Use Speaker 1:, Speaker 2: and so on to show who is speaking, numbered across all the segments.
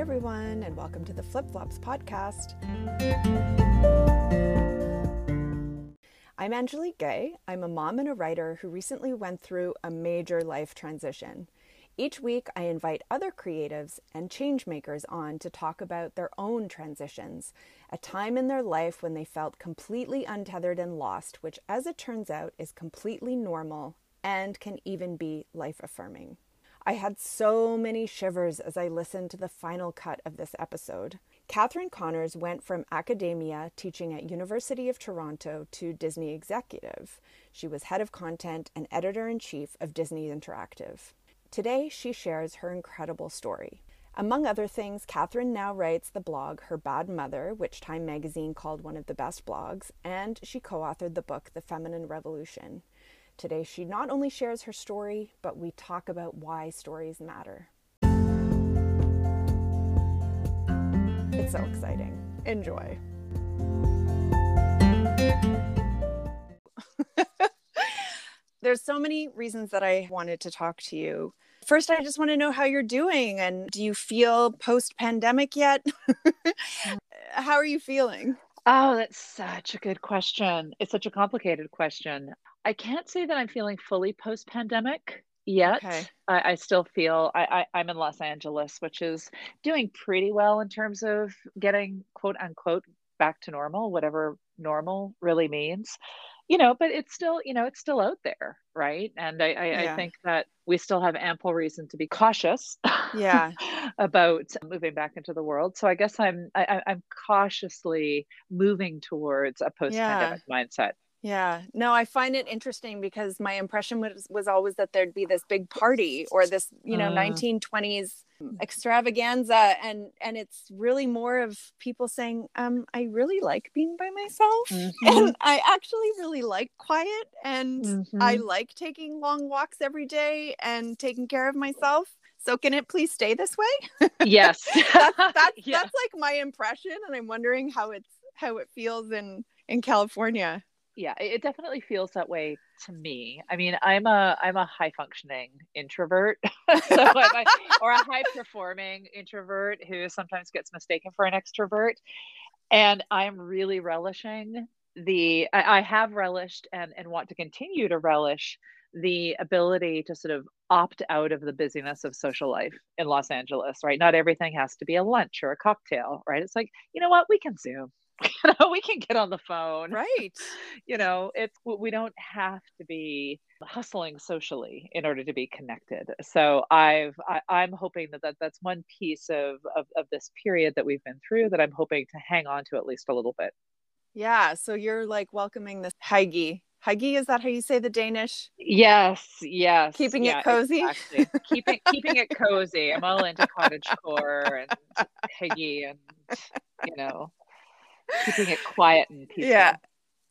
Speaker 1: everyone, and welcome to the Flip Flops podcast. I'm Angelique Gay. I'm a mom and a writer who recently went through a major life transition. Each week, I invite other creatives and change makers on to talk about their own transitions, a time in their life when they felt completely untethered and lost, which, as it turns out, is completely normal and can even be life affirming. I had so many shivers as I listened to the final cut of this episode. Catherine Connors went from academia teaching at University of Toronto to Disney executive. She was head of content and editor-in-chief of Disney Interactive. Today, she shares her incredible story. Among other things, Catherine now writes the blog Her Bad Mother, which Time magazine called one of the best blogs, and she co authored the book The Feminine Revolution. Today, she not only shares her story, but we talk about why stories matter. It's so exciting. Enjoy. There's so many reasons that I wanted to talk to you. First, I just want to know how you're doing and do you feel post pandemic yet? how are you feeling?
Speaker 2: Oh, that's such a good question. It's such a complicated question. I can't say that I'm feeling fully post pandemic yet. Okay. I, I, still feel I, I, am in Los Angeles, which is doing pretty well in terms of getting quote unquote back to normal, whatever normal really means. You know, but it's still, you know, it's still out there, right? And I, I, yeah. I think that we still have ample reason to be cautious.
Speaker 1: Yeah.
Speaker 2: about moving back into the world. So I guess I'm I, I'm cautiously moving towards a post-pandemic yeah. mindset.
Speaker 1: Yeah. No, I find it interesting because my impression was was always that there'd be this big party or this, you know, uh. 1920s extravaganza and and it's really more of people saying um I really like being by myself mm-hmm. and I actually really like quiet and mm-hmm. I like taking long walks every day and taking care of myself. So can it please stay this way?
Speaker 2: Yes.
Speaker 1: that's that's, yeah. that's like my impression and I'm wondering how it's how it feels in in California
Speaker 2: yeah it definitely feels that way to me i mean i'm a i'm a high functioning introvert so or a high performing introvert who sometimes gets mistaken for an extrovert and i'm really relishing the I, I have relished and and want to continue to relish the ability to sort of opt out of the busyness of social life in Los Angeles, right? Not everything has to be a lunch or a cocktail, right? It's like, you know what, we can Zoom. you know we can get on the phone.
Speaker 1: Right.
Speaker 2: You know it's we don't have to be hustling socially in order to be connected. So i've I, i am hoping that, that that's one piece of, of of this period that we've been through that i'm hoping to hang on to at least a little bit.
Speaker 1: Yeah so you're like welcoming this hygge. Hygge is that how you say the danish?
Speaker 2: Yes yes.
Speaker 1: Keeping yeah, it cozy?
Speaker 2: exactly. keeping keeping it cozy. I'm all into cottage core and hygge and you know keeping it quiet and peaceful.
Speaker 1: Yeah,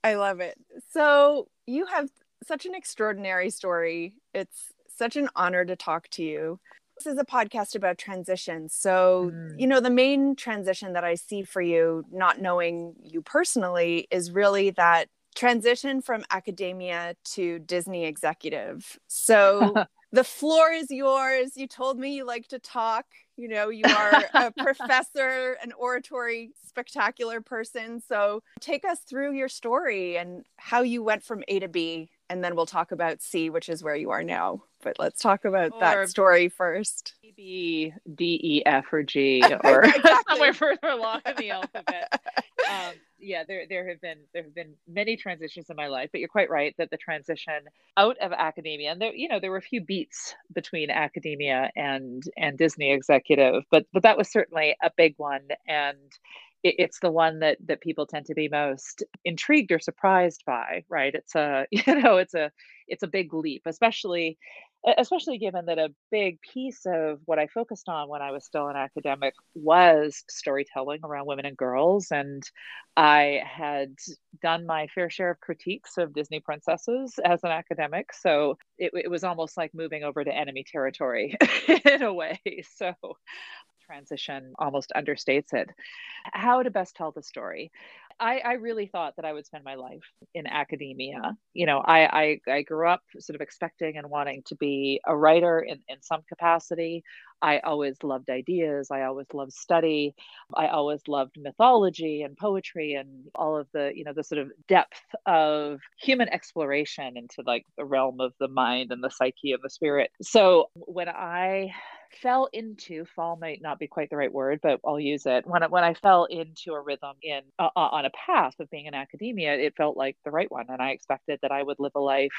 Speaker 1: I love it. So you have such an extraordinary story. It's such an honor to talk to you. This is a podcast about transition. So, mm. you know, the main transition that I see for you, not knowing you personally, is really that transition from academia to Disney executive. So, the floor is yours. You told me you like to talk. You know, you are a professor, an oratory spectacular person. So take us through your story and how you went from A to B. And then we'll talk about C, which is where you are now. But let's talk about or that story first.
Speaker 2: Maybe D, E, F, or G, or somewhere further along in the alphabet. Um, yeah, there there have been there have been many transitions in my life, but you're quite right that the transition out of academia and there you know there were a few beats between academia and and Disney executive, but but that was certainly a big one and it, it's the one that that people tend to be most intrigued or surprised by, right? It's a you know it's a it's a big leap, especially especially given that a big piece of what I focused on when I was still an academic was storytelling around women and girls. And I had done my fair share of critiques of Disney princesses as an academic. So it, it was almost like moving over to enemy territory in a way. So transition almost understates it. How to best tell the story. I, I really thought that I would spend my life in academia. You know, I, I, I grew up sort of expecting and wanting to be a writer in, in some capacity. I always loved ideas. I always loved study. I always loved mythology and poetry and all of the, you know, the sort of depth of human exploration into like the realm of the mind and the psyche and the spirit. So when I fell into fall might not be quite the right word but i'll use it when, when i fell into a rhythm in uh, on a path of being in academia it felt like the right one and i expected that i would live a life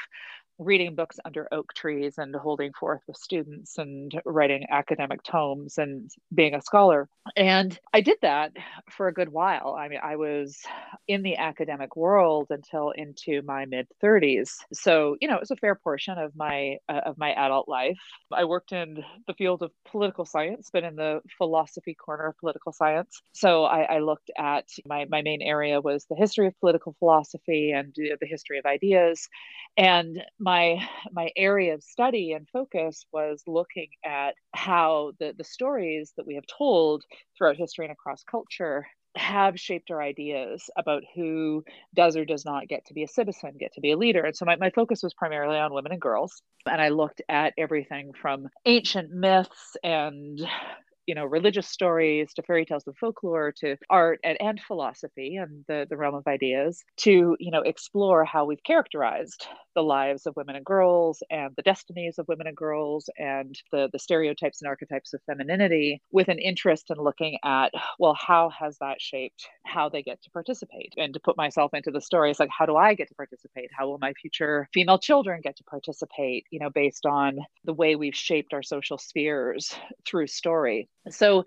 Speaker 2: reading books under oak trees and holding forth with students and writing academic tomes and being a scholar. And I did that for a good while. I mean, I was in the academic world until into my mid 30s. So, you know, it was a fair portion of my uh, of my adult life. I worked in the field of political science, but in the philosophy corner of political science. So I, I looked at my, my main area was the history of political philosophy and the history of ideas. And my my my area of study and focus was looking at how the, the stories that we have told throughout history and across culture have shaped our ideas about who does or does not get to be a citizen, get to be a leader. And so my, my focus was primarily on women and girls. And I looked at everything from ancient myths and you know religious stories to fairy tales and folklore to art and, and philosophy and the, the realm of ideas to you know explore how we've characterized the lives of women and girls and the destinies of women and girls and the, the stereotypes and archetypes of femininity with an interest in looking at well how has that shaped how they get to participate? And to put myself into the story, stories like how do i get to participate? How will my future female children get to participate you know based on the way we've shaped our social spheres through story so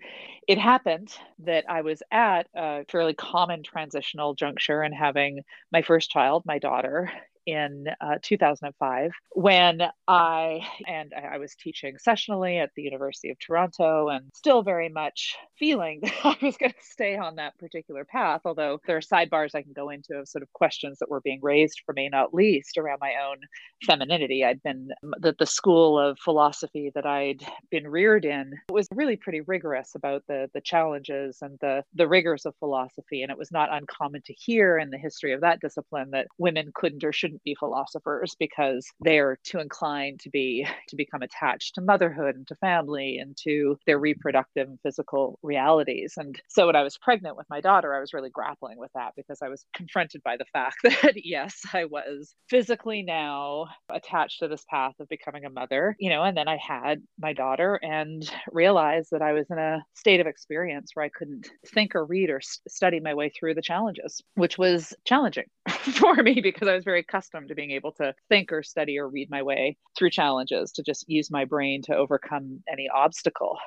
Speaker 2: it happened that I was at a fairly common transitional juncture and having my first child, my daughter, in uh, 2005 when I and I was teaching sessionally at the University of Toronto and still very much feeling that I was going to stay on that particular path. Although there are sidebars I can go into of sort of questions that were being raised for me, not least around my own femininity. I'd been the, the school of philosophy that I'd been reared in was really pretty rigorous about the the challenges and the the rigors of philosophy, and it was not uncommon to hear in the history of that discipline that women couldn't or shouldn't be philosophers because they're too inclined to be to become attached to motherhood and to family and to their reproductive and physical realities. And so when I was pregnant with my daughter, I was really grappling with that because I was confronted by the fact that yes, I was physically now attached to this path of becoming a mother, you know, and then I had my daughter and realized that I was in a state of experience where I couldn't think or read or study my way through the challenges, which was challenging for me because I was very accustomed accustomed to being able to think or study or read my way through challenges, to just use my brain to overcome any obstacle.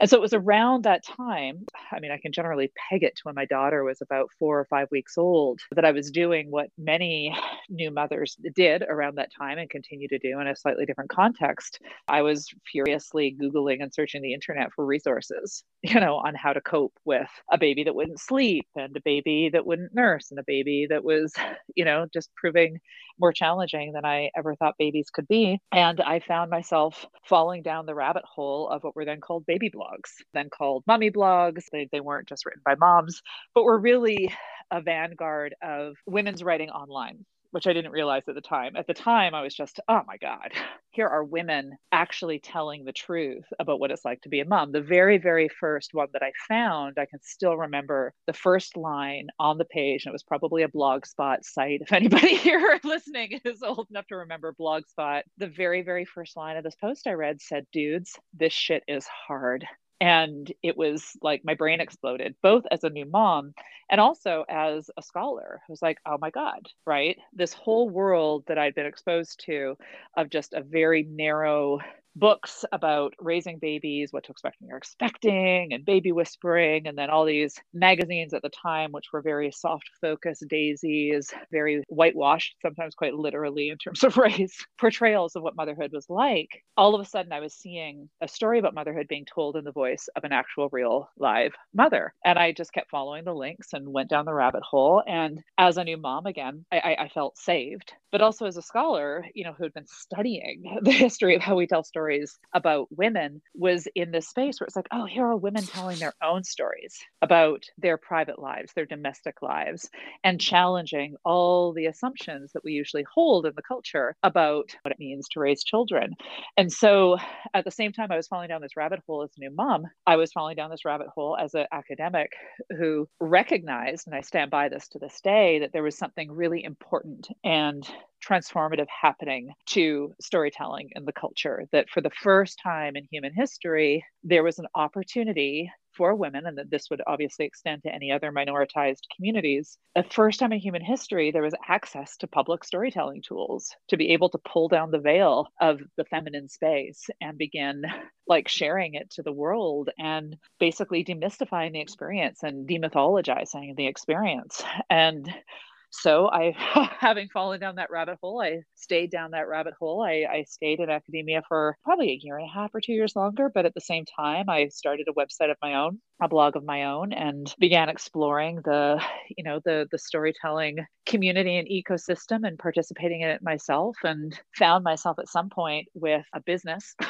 Speaker 2: And so it was around that time, I mean, I can generally peg it to when my daughter was about four or five weeks old, that I was doing what many new mothers did around that time and continue to do in a slightly different context. I was furiously Googling and searching the internet for resources, you know, on how to cope with a baby that wouldn't sleep and a baby that wouldn't nurse and a baby that was, you know, just proving more challenging than I ever thought babies could be. And I found myself falling down the rabbit hole of what were then called baby blogs, then called mommy blogs. They, they weren't just written by moms, but were really a vanguard of women's writing online which I didn't realize at the time. At the time, I was just, oh my God, here are women actually telling the truth about what it's like to be a mom. The very, very first one that I found, I can still remember the first line on the page, and it was probably a Blogspot site. If anybody here listening is old enough to remember Blogspot, the very, very first line of this post I read said, Dudes, this shit is hard and it was like my brain exploded both as a new mom and also as a scholar was like oh my god right? This whole world that i'd been exposed to of just a very narrow books about raising babies, what to expect when you're expecting, and baby whispering, and then all these magazines at the time, which were very soft focus daisies, very whitewashed, sometimes quite literally in terms of race, portrayals of what motherhood was like. All of a sudden, I was seeing a story about motherhood being told in the voice of an actual, real, live mother. And I just kept following the links and went down the rabbit hole. And as a new mom, again, I, I felt saved. But also as a scholar, you know, who had been studying the history of how we tell stories stories about women was in this space where it's like, oh, here are women telling their own stories about their private lives, their domestic lives, and challenging all the assumptions that we usually hold in the culture about what it means to raise children. And so at the same time I was falling down this rabbit hole as a new mom, I was falling down this rabbit hole as an academic who recognized, and I stand by this to this day, that there was something really important and transformative happening to storytelling in the culture. That for the first time in human history, there was an opportunity for women, and that this would obviously extend to any other minoritized communities. The first time in human history, there was access to public storytelling tools to be able to pull down the veil of the feminine space and begin like sharing it to the world and basically demystifying the experience and demythologizing the experience. And so I, having fallen down that rabbit hole, I stayed down that rabbit hole. I, I stayed in academia for probably a year and a half or two years longer. But at the same time, I started a website of my own, a blog of my own, and began exploring the, you know, the the storytelling community and ecosystem and participating in it myself. And found myself at some point with a business.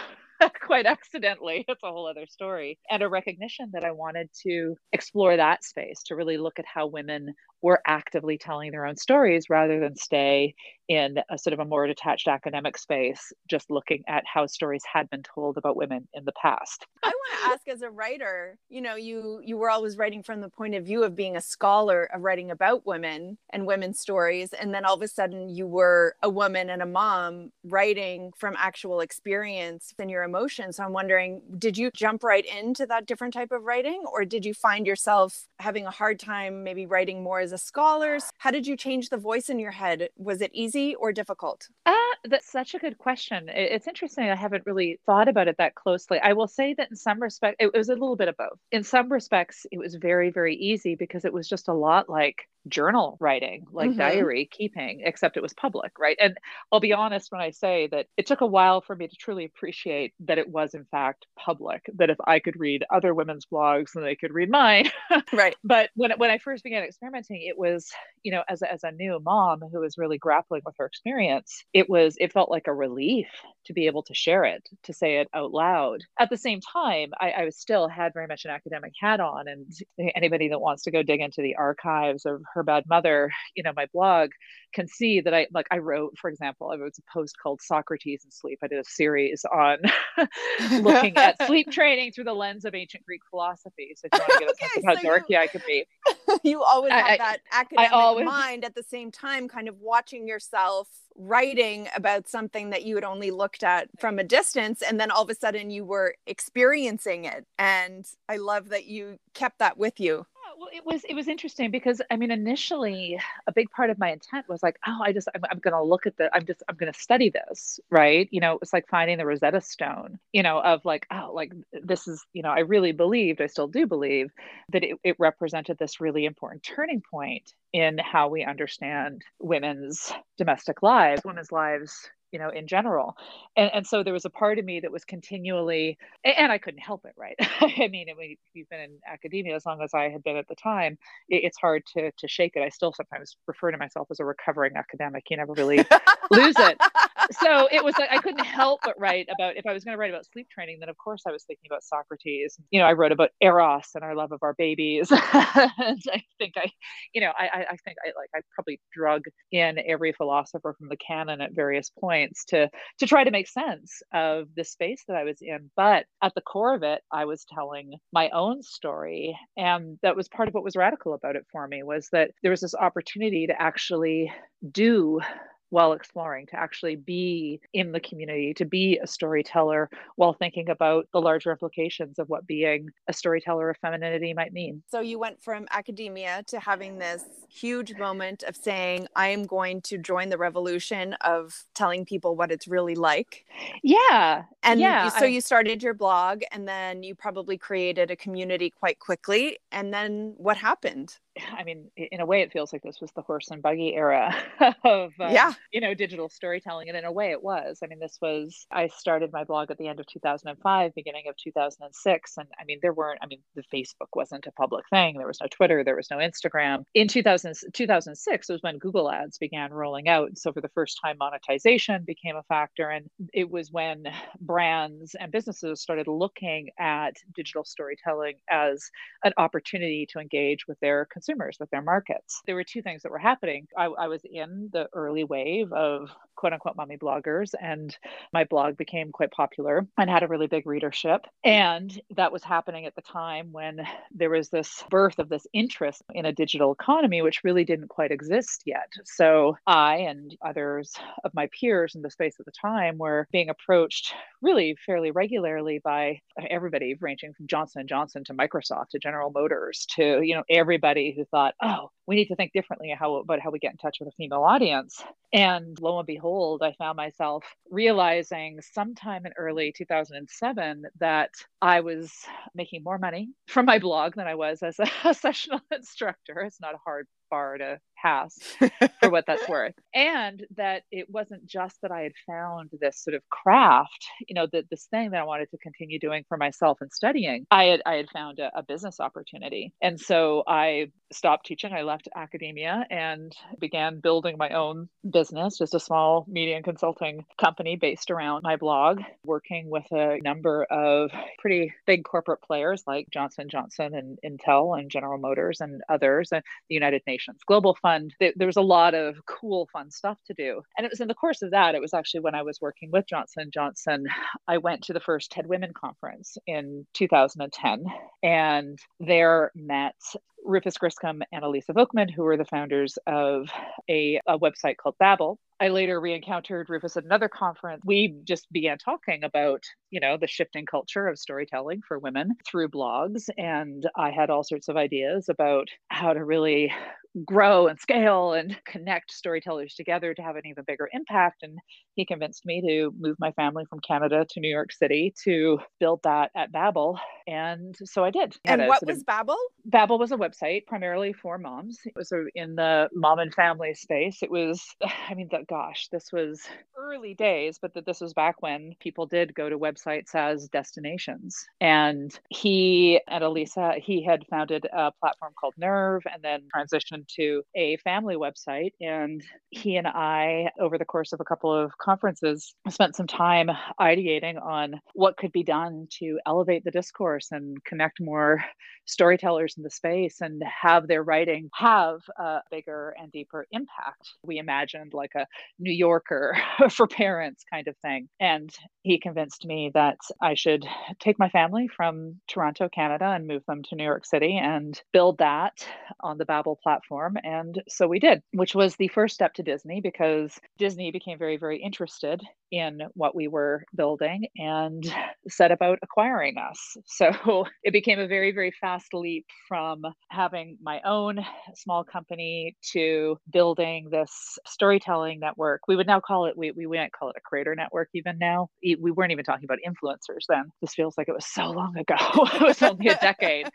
Speaker 2: quite accidentally. It's a whole other story. And a recognition that I wanted to explore that space to really look at how women were actively telling their own stories rather than stay in a sort of a more detached academic space, just looking at how stories had been told about women in the past.
Speaker 1: I want to ask as a writer, you know, you you were always writing from the point of view of being a scholar of writing about women and women's stories. And then all of a sudden you were a woman and a mom writing from actual experience and your emotions. So I'm wondering, did you jump right into that different type of writing? Or did you find yourself having a hard time maybe writing more as a scholar? How did you change the voice in your head? Was it easy or difficult?
Speaker 2: Uh, that's such a good question. It's interesting. I haven't really thought about it that closely. I will say that in some respects, it was a little bit of both. In some respects, it was very, very easy because it was just a lot like journal writing, like mm-hmm. diary keeping, except it was public, right? And I'll be honest when I say that it took a while for me to truly appreciate that it was, in fact, public, that if I could read other women's blogs, then they could read mine.
Speaker 1: right.
Speaker 2: But when, when I first began experimenting, it was, you know, as a, as a new mom who was really grappling with her experience, it was, it felt like a relief to be able to share it, to say it out loud. At the same time, I, I was still had very much an academic hat on, and anybody that wants to go dig into the archives of her bad mother, you know, my blog can see that I like I wrote, for example, I wrote a post called Socrates and Sleep. I did a series on looking at sleep training through the lens of ancient Greek philosophy. So if you want to get a okay, sense of how dorky you, I could be.
Speaker 1: You always I, have that academic always, mind at the same time, kind of watching yourself writing about something that you had only looked at from a distance and then all of a sudden you were experiencing it and i love that you kept that with you
Speaker 2: well it was it was interesting because i mean initially a big part of my intent was like oh i just i'm, I'm to look at the i'm just i'm to study this right? You know it was like finding the rosetta stone you know of like oh like this is you know i really believed i still do believe that it, it represented this really important turning point in how we understand women's domestic lives women's lives you know in general. And and so there was a part of me that was continually and i couldn't help it right? I mean if you've been in academia as long as i had been at the time it's hard to to shake it. I still sometimes refer to myself as a recovering academic. You never really lose it. So it was like i couldn't help but write about if i was going to write about sleep training then of course i was thinking about socrates. You know i wrote about eros and our love of our babies. And i think i you know i i think i like i probably drug in every philosopher from the canon at various points points to to try to make sense of the space that I was in. But at the core of it, I was telling my own story, and that was part of what was radical about it for me was that there was this opportunity to actually do while exploring, to actually be in the community, to be a storyteller while thinking about the larger implications of what being a storyteller of femininity might mean.
Speaker 1: So you went from academia to having this huge moment of saying, I am going to join the revolution of telling people what it's really like.
Speaker 2: Yeah.
Speaker 1: And
Speaker 2: yeah,
Speaker 1: so I... you started your blog and then you probably created a community quite quickly. And then what happened?
Speaker 2: I mean, in a way, it feels like this was the horse and buggy era of, uh, yeah, you know, digital storytelling. And in a way, it was. I mean, this was, I started my blog at the end of 2005, beginning of 2006. And I mean, there weren't, I mean, the Facebook wasn't a public thing. There was no Twitter, there was no Instagram. In 2000, 2006 was when Google ads began rolling out. So for the first time, monetization became a factor. And it was when brands and businesses started looking at digital storytelling as an opportunity to engage with their consumers, with their markets. There were two things that were happening. I, I was in the early wave of quote unquote mommy bloggers, and my blog became quite popular and had a really big readership. And that was happening at the time when there was this birth of this interest in a digital economy, which really didn't quite exist yet. So I and others of my peers in the space at the time were being approached really fairly regularly by everybody ranging from Johnson & Johnson to Microsoft to General Motors to, you know, everybody who thought, oh, we need to think differently how, about how we get in touch with a female audience. And lo and behold, I found myself realizing sometime in early 2007 that I was making more money from my blog than I was as a, a sessional instructor. It's not a hard bar to pass for what that's worth. And that it wasn't just that I had found this sort of craft, you know, that this thing that I wanted to continue doing for myself and studying. I had I had found a, a business opportunity. And so I stopped teaching. I left academia and began building my own business, just a small media and consulting company based around my blog, working with a number of pretty big corporate players like Johnson Johnson and Intel and General Motors and others and the United Nations Global Fund. There was a lot of cool fun stuff to do. And it was in the course of that, it was actually when I was working with Johnson Johnson, I went to the first TED Women conference in 2010 and there met Rufus Griscom and Alisa Volkman, who were the founders of a, a website called Babble. I later re-encountered Rufus at another conference. We just began talking about, you know, the shifting culture of storytelling for women through blogs. And I had all sorts of ideas about how to really grow and scale and connect storytellers together to have an even bigger impact. And he convinced me to move my family from Canada to New York City to build that at Babble. And so I did.
Speaker 1: And what was Babble?
Speaker 2: Babble was a website primarily for moms. It was in the mom and family space. It was, I mean, the, gosh, this was early days, but that this was back when people did go to websites as destinations. And he and Alisa, he had founded a platform called Nerve and then transitioned to a family website. And he and I, over the course of a couple of conferences, spent some time ideating on what could be done to elevate the discourse and connect more storytellers in the space and have their writing have a bigger and deeper impact. We imagined like a New Yorker for parents kind of thing. And he convinced me that I should take my family from Toronto, Canada, and move them to New York City and build that on the Babble platform. And so we did, which was the first step to Disney because Disney became very, very interested in what we were building and set about acquiring us. So it became a very, very fast leap from having my own small company to building this storytelling network. We would now call it, we, we wouldn't call it a creator network even now. We weren't even talking about influencers then. This feels like it was so long ago. it was only a decade.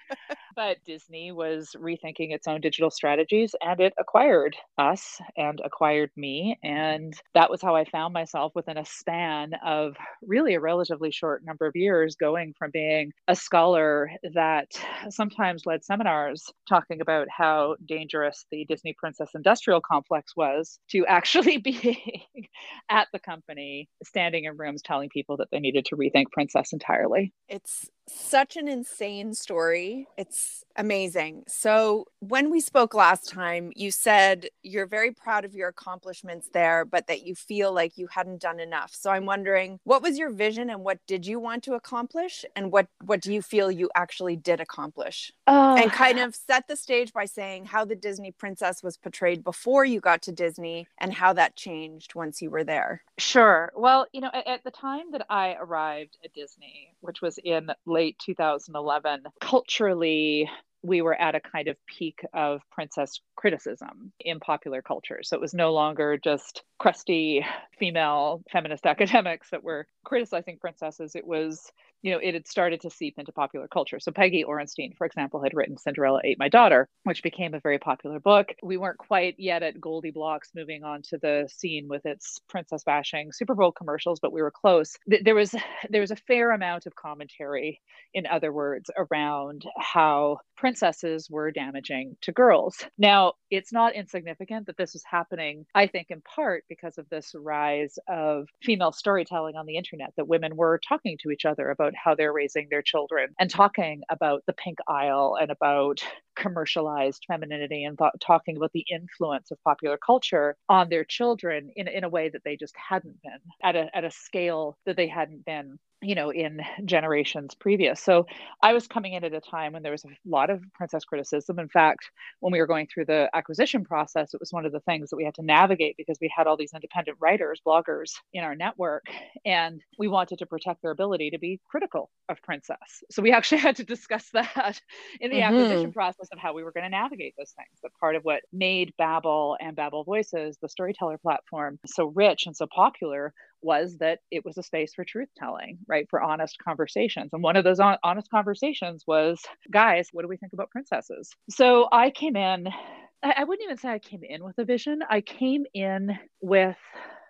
Speaker 2: But Disney was rethinking its own digital strategies and it acquired us and acquired me. And that was how I found myself within a span of really a relatively short number of years going from being a scholar that sometimes led seminars talking about how dangerous the Disney Princess Industrial Complex was to actually being at the company, standing in rooms telling people that they needed to rethink Princess entirely.
Speaker 1: It's such an insane story. It's amazing. So, when we spoke last time, you said you're very proud of your accomplishments there, but that you feel like you hadn't done enough. So, I'm wondering what was your vision and what did you want to accomplish? And what, what do you feel you actually did accomplish? Uh, and kind of set the stage by saying how the Disney princess was portrayed before you got to Disney and how that changed once you were there.
Speaker 2: Sure. Well, you know, at, at the time that I arrived at Disney, which was in late 2011, culturally, we were at a kind of peak of princess criticism in popular culture. So it was no longer just crusty female feminist academics that were criticizing princesses. It was you know, it had started to seep into popular culture. So Peggy Orenstein, for example, had written Cinderella Ate My Daughter, which became a very popular book. We weren't quite yet at GoldieBlox moving on to the scene with its princess bashing Super Bowl commercials, but we were close. There was there was a fair amount of commentary, in other words, around how princesses were damaging to girls. Now, it's not insignificant that this was happening, I think, in part because of this rise of female storytelling on the internet, that women were talking to each other about how they're raising their children and talking about the pink aisle and about commercialized femininity and th- talking about the influence of popular culture on their children in, in a way that they just hadn't been at a, at a scale that they hadn't been you know in generations previous. So i was coming in at a time when there was a lot of princess criticism. In fact when we were going through the acquisition process it was one of the things that we had to navigate because we had all these independent writers bloggers in our network and we wanted to protect their ability to be critical of princess. So we actually had to discuss that in the mm-hmm. acquisition process of how we were going to navigate those things. But part of what made Babble and Babble voices the storyteller platform so rich and so popular was that it was a space for truth telling, right? For honest conversations. And one of those honest conversations was, guys, what do we think about princesses? So I came in, I wouldn't even say I came in with a vision. I came in with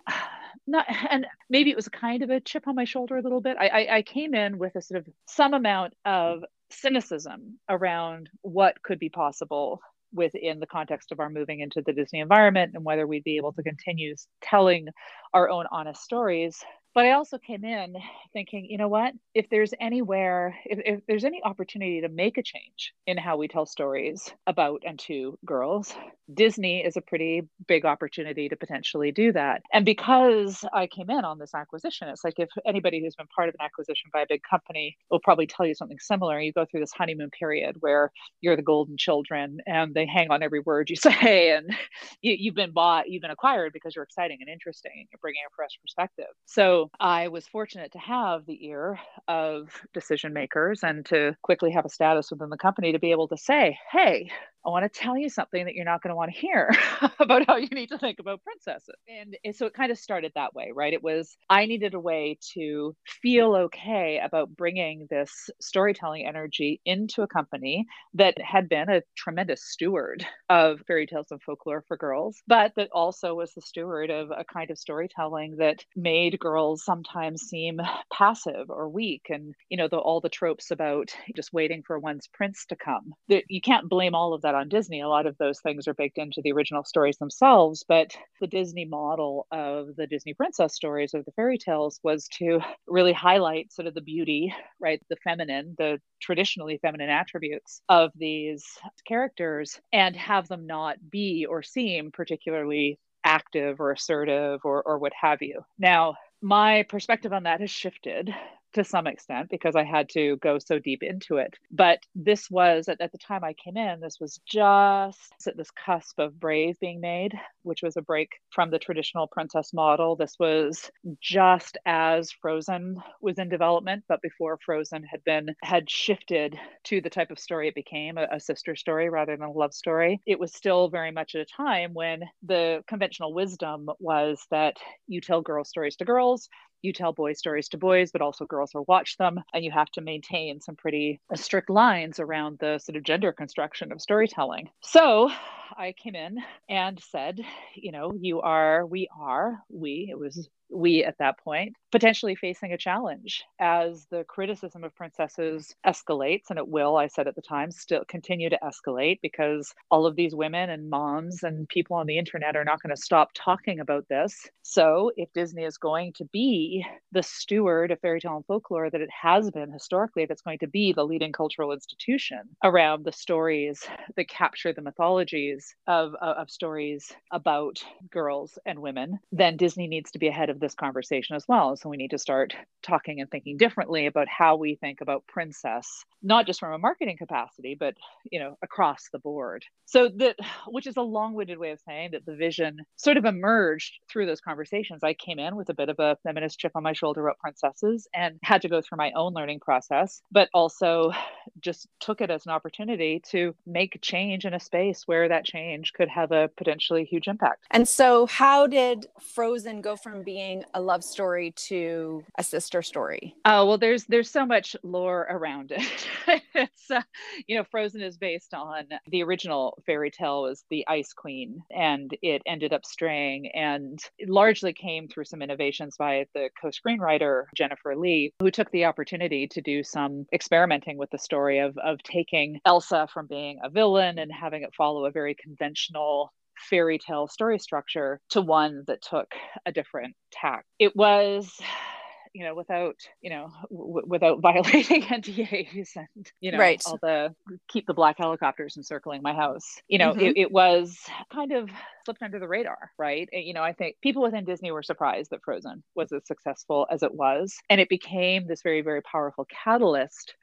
Speaker 2: not and maybe it was kind of a chip on my shoulder a little bit I, I, I came in with a sort of some amount of cynicism around what could be possible within the context of our moving into the Disney environment and whether we'd be able to continue telling our own honest stories but I also came in thinking, you know what? If there's anywhere, if, if, there's any opportunity to make a change in how we tell stories about and to girls, Disney is a pretty big opportunity to potentially do that. And because I came in on this acquisition, it's like if anybody who's been part of an acquisition by a big company will probably tell you something similar. You go through this honeymoon period where you're the golden children and they hang on every word you say, and you, you've been bought, you've been acquired because you're exciting and interesting and you're bringing a fresh perspective. So I was fortunate to have the ear of decision makers and to quickly have a status within the company to be able to say, hey, I want to tell you something that you're not going to want to hear about how you need to think about princesses. And, so it kind of started that way, right? It was, I needed a way to feel okay about bringing this storytelling energy into a company that had been a tremendous steward of fairy tales and folklore for girls, but that also was the steward of a kind of storytelling that made girls sometimes seem passive or weak. And, you know, the, all the tropes about just waiting for one's prince to come. That you can't blame all of that on Disney. A lot of those things are baked into the original stories themselves, but the Disney model of the Disney princess stories of the fairy tales was to really highlight sort of the beauty, right? The feminine, the traditionally feminine attributes of these characters and have them not be or seem particularly active or assertive or, or what have you. Now, my perspective on that has shifted to some extent because I had to go so deep into it. But this was at, at, the time I came in, this was just at this cusp of Brave being made, which was a break from the traditional princess model. This was just as Frozen was in development, but before Frozen had been had shifted to the type of story it became, a, a sister story rather than a love story. It was still very much at a time when the conventional wisdom was that you tell girl stories to girls, you tell boy stories to boys, but also girls will watch them. And you have to maintain some pretty uh, strict lines around the sort of gender construction of storytelling. So I came in and said, you know, you are, we are, we, it was we at that point potentially facing a challenge as the criticism of princesses escalates and it will i said at the time still continue to escalate because all of these women and moms and people on the internet are not going to stop talking about this. So if disney is going to be the steward of fairy tale and folklore that it has been historically if it's going to be the leading cultural institution around the stories that capture the mythologies of, of, of stories about girls and women then disney needs to be ahead of this conversation as well. So we need to start talking and thinking differently about how we think about princess, not just from a marketing capacity, but you know, across the board. So that which is a long-winded way of saying that the vision sort of emerged through those conversations. I came in with a bit of a feminist chip on my shoulder about princesses and had to go through my own learning process, but also just took it as an opportunity to make change in a space where that change could have a potentially huge impact.
Speaker 1: And so, how did Frozen go from being a love story to a sister story?
Speaker 2: Oh well, there's there's so much lore around it. it's uh, you know, Frozen is based on the original fairy tale was the Ice Queen, and it ended up straying, and largely came through some innovations by the co-screenwriter Jennifer Lee, who took the opportunity to do some experimenting with the story of of taking Elsa from being a villain and having it follow a very conventional fairy tale story structure to one that took a different tack. It was you know without you know w- without violating NDAs and you know
Speaker 1: right.
Speaker 2: all the keep the black helicopters encircling my house you know mm-hmm. it, it was kind of slipped under the radar right you know I think people within Disney were surprised that Frozen was as successful as it was and it became this very very powerful catalyst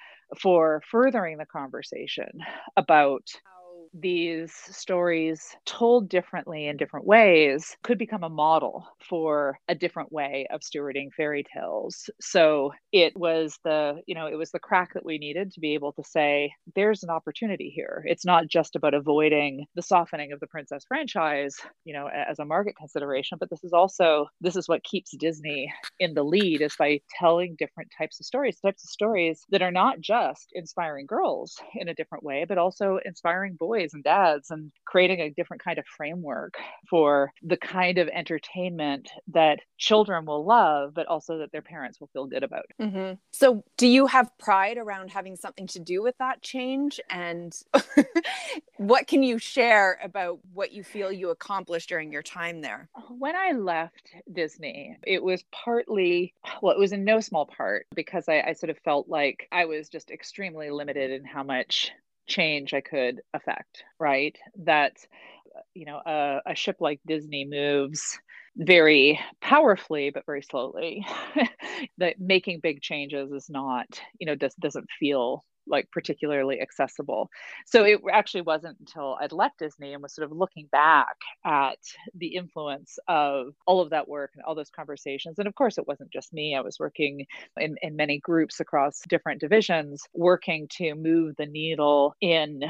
Speaker 2: for furthering the conversation about these stories told differently in different ways could become a model for a different way of stewarding fairy tales. So it was the, you know, it was the crack that we needed to be able to say, there's an opportunity here. It's not just about avoiding the softening of the princess franchise, you know, as a market consideration, but this is also, this is what keeps Disney in the lead is by telling different types of stories, types of stories that are not just inspiring girls in a different way, but also inspiring boys boys and dads and creating a different kind of framework for the kind of entertainment that children will love, but also that their parents will feel good about.
Speaker 1: Mm-hmm. So, do you have pride around having something to do with that change? And what can you share about what you feel you accomplished during your time there?
Speaker 2: When I left Disney, it was partly, well, it was in no small part because I, I sort of felt like I was just extremely limited in how much change I could affect, right? That, you know, a, a ship like Disney moves very powerfully but very slowly that making big changes is not you know just doesn't feel like particularly accessible. So it actually wasn't until I'd left Disney and was sort of looking back at the influence of all of that work and all those conversations. And of course, it wasn't just me. I was working in, in many groups across different divisions, working to move the needle in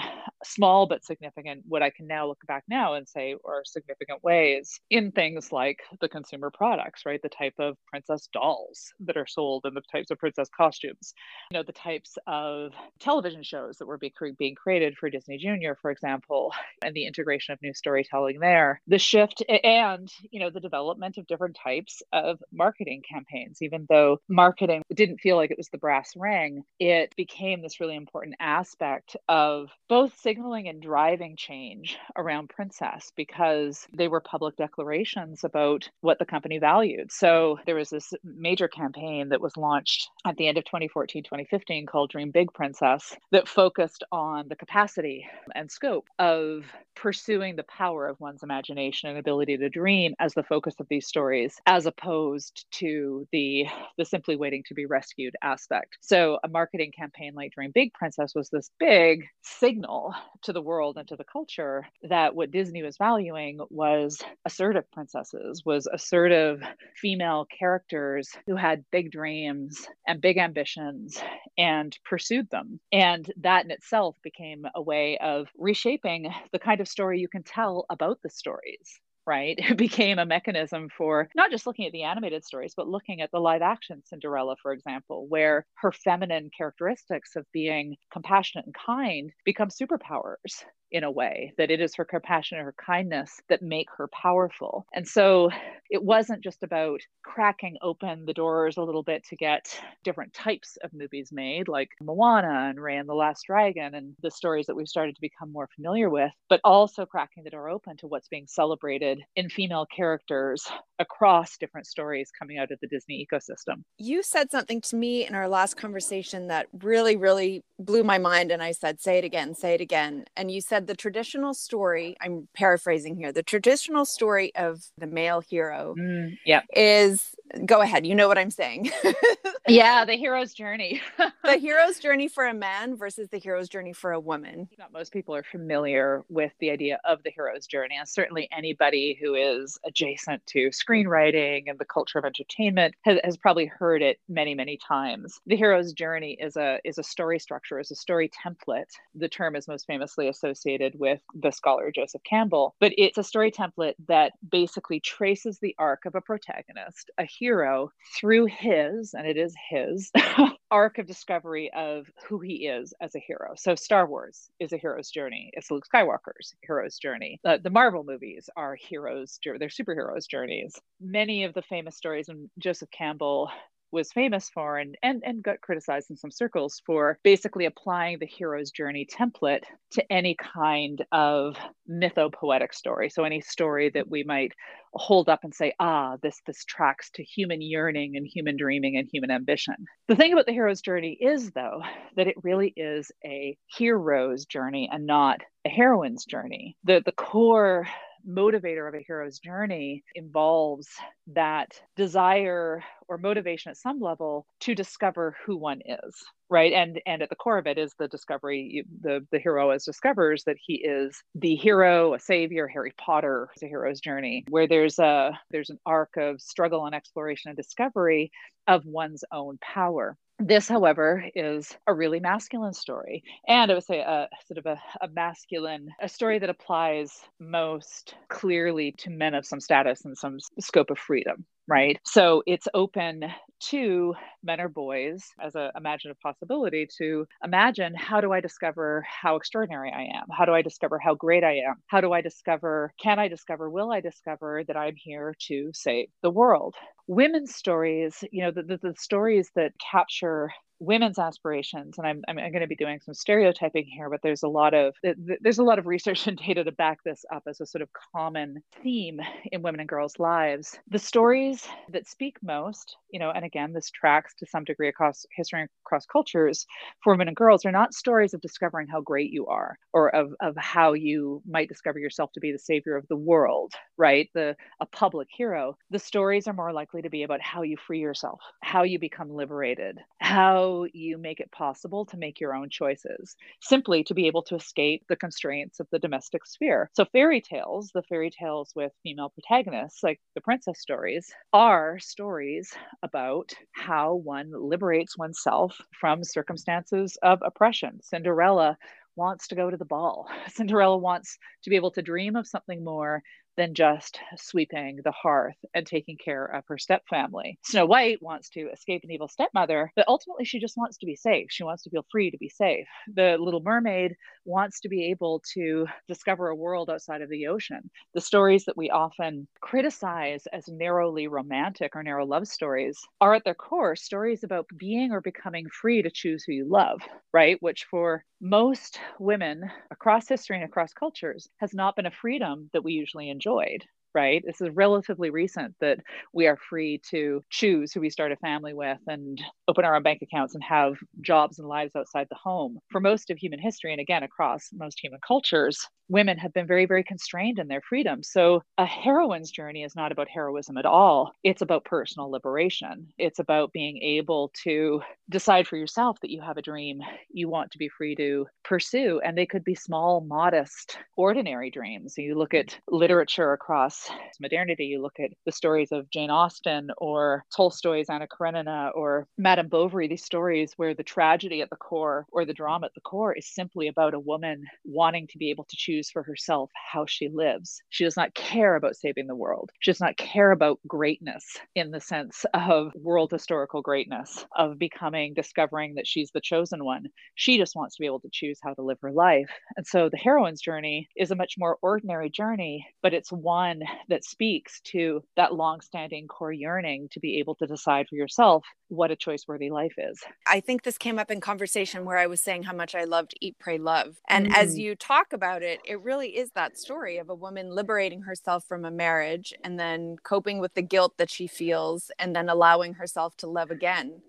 Speaker 2: small but significant, what I can now look back now and say are significant ways in things like the consumer products, right? The type of princess dolls that are sold and the types of princess costumes, you know, the types of television shows that were be being created for Disney Junior, for example, and the integration of new storytelling there. The shift and, you know, the development of different types of marketing campaigns. Even though marketing didn't feel like it was the brass ring, it became this really important aspect of both signaling and driving change around Princess because they were public declarations about what the company valued. So there was this major campaign that was launched at the end of 2014, 2015 called Dream Big Princess Princess that focused on the capacity and scope of pursuing the power of one's imagination and ability to dream as the focus of these stories as opposed to the the simply waiting to be rescued aspect. So a marketing campaign like dream big princess was this big signal to the world and to the culture that what disney was valuing was assertive princesses was assertive female characters who had big dreams and big ambitions and pursued them and that in itself became a way of reshaping the kind of story you can tell about the stories right? It became a mechanism for not just looking at the animated stories, but looking at the live action Cinderella, for example, where her feminine characteristics of being compassionate and kind become superpowers in a way that it is her compassion and her kindness that make her powerful. And so it wasn't just about cracking open the doors a little bit to get different types of movies made, like Moana and Raya and the Last Dragon, and the stories that we've started to become more familiar with, but also cracking the door open to what's being celebrated in female characters across different stories coming out of the Disney ecosystem.
Speaker 1: You said something to me in our last conversation that really, really blew my mind. And I said, say it again, say it again. And you said, said the traditional story, I'm paraphrasing here, the traditional story of the male hero
Speaker 2: mm, yeah.
Speaker 1: is go ahead. You know what I'm saying.
Speaker 2: yeah, the hero's journey.
Speaker 1: the hero's journey for a man versus the hero's journey for a woman.
Speaker 2: Not most people are familiar with the idea of the hero's journey, and certainly anybody who is adjacent to screenwriting and the culture of entertainment has, has probably heard it many, many times. The hero's journey is a is a story structure, is a story template. The term is most famously associated with the scholar Joseph Campbell, but it's a story template that basically traces the arc of a protagonist, a hero, through his, and it is his, arc of discovery of who he is as a hero. So Star Wars is a hero's journey. It's Luke Skywalker's hero's journey. The, the Marvel movies are heroes, they're superheroes' journeys. Many of the famous stories, and Joseph Campbell was famous for and, and and got criticized in some circles for basically applying the hero's journey template to any kind of mythopoetic story. So any story that we might hold up and say ah this this tracks to human yearning and human dreaming and human ambition. The thing about the hero's journey is though that it really is a hero's journey and not a heroine's journey. The the core motivator of a hero's journey involves that desire or motivation at some level to discover who one is right? And and at the core of it is the discovery the the hero is discovers that he is the hero a savior harry potter is a hero's journey where there's a there's an arc of struggle and exploration and discovery of one's own power this, however, is a really masculine story. And I would say a sort of a, a, masculine, a story that applies most clearly to men of some status and some scope of freedom, right? So it's open to men or boys as an imaginative possibility to imagine how do I discover how extraordinary I am? How do I discover how great I am? How do I discover, can I discover, will I discover that I'm here to save the world? women's stories, you know, the, the, the stories that capture women's aspirations and i'm, I'm, going to be doing some stereotyping here but there's a lot of there's a lot of research and data to back this up as a sort of common theme in women and girls lives. The stories that speak most you know and again this tracks to some degree across history and across cultures for women and girls are not stories of discovering how great you are or of, of how you might discover yourself to be the savior of the world right? The a public hero. The stories are more likely to be about how you free yourself how you become liberated how you make it possible to make your own choices, simply to be able to escape the constraints of the domestic sphere. So, fairy tales, the fairy tales with female protagonists, like the princess stories, are stories about how one liberates oneself from circumstances of oppression. Cinderella wants to go to the ball. Cinderella wants to be able to dream of something more than just sweeping the hearth and taking care of her stepfamily. Snow White wants to escape an evil stepmother, but ultimately she just wants to be safe. She wants to feel free to be safe. The Little Mermaid wants to be able to discover a world outside of the ocean. The stories that we often criticize as narrowly romantic or narrow love stories are at their core stories about being or becoming free to choose who you love, right? Which for most women across history and across cultures has not been a freedom that we usually enjoyed right? This is relatively recent that we are free to choose who we start a family with and open our own bank accounts and have jobs and lives outside the home. For most of human history, and again, across most human cultures, women have been very, very constrained in their freedom. So a heroine's journey is not about heroism at all. It's about personal liberation. It's about being able to decide for yourself that you have a dream you want to be free to pursue. And they could be small, modest, ordinary dreams. You look at literature across modernity. You look at the stories of Jane Austen or Tolstoy's Anna Karenina or Madame Bovary, these stories where the tragedy at the core or the drama at the core is simply about a woman wanting to be able to choose for herself how she lives. She does not care about saving the world. She does not care about greatness in the sense of world historical greatness, of becoming, discovering that she's the chosen one. She just wants to be able to choose how to live her life. And so the heroine's journey is a much more ordinary journey, but it's one that speaks to that long-standing core yearning to be able to decide for yourself what a choice worthy life is.
Speaker 1: I think this came up in conversation where I was saying how much I loved Eat, Pray, Love. And mm. as you talk about it, it really is that story of a woman liberating herself from a marriage and then coping with the guilt that she feels and then allowing herself to love again.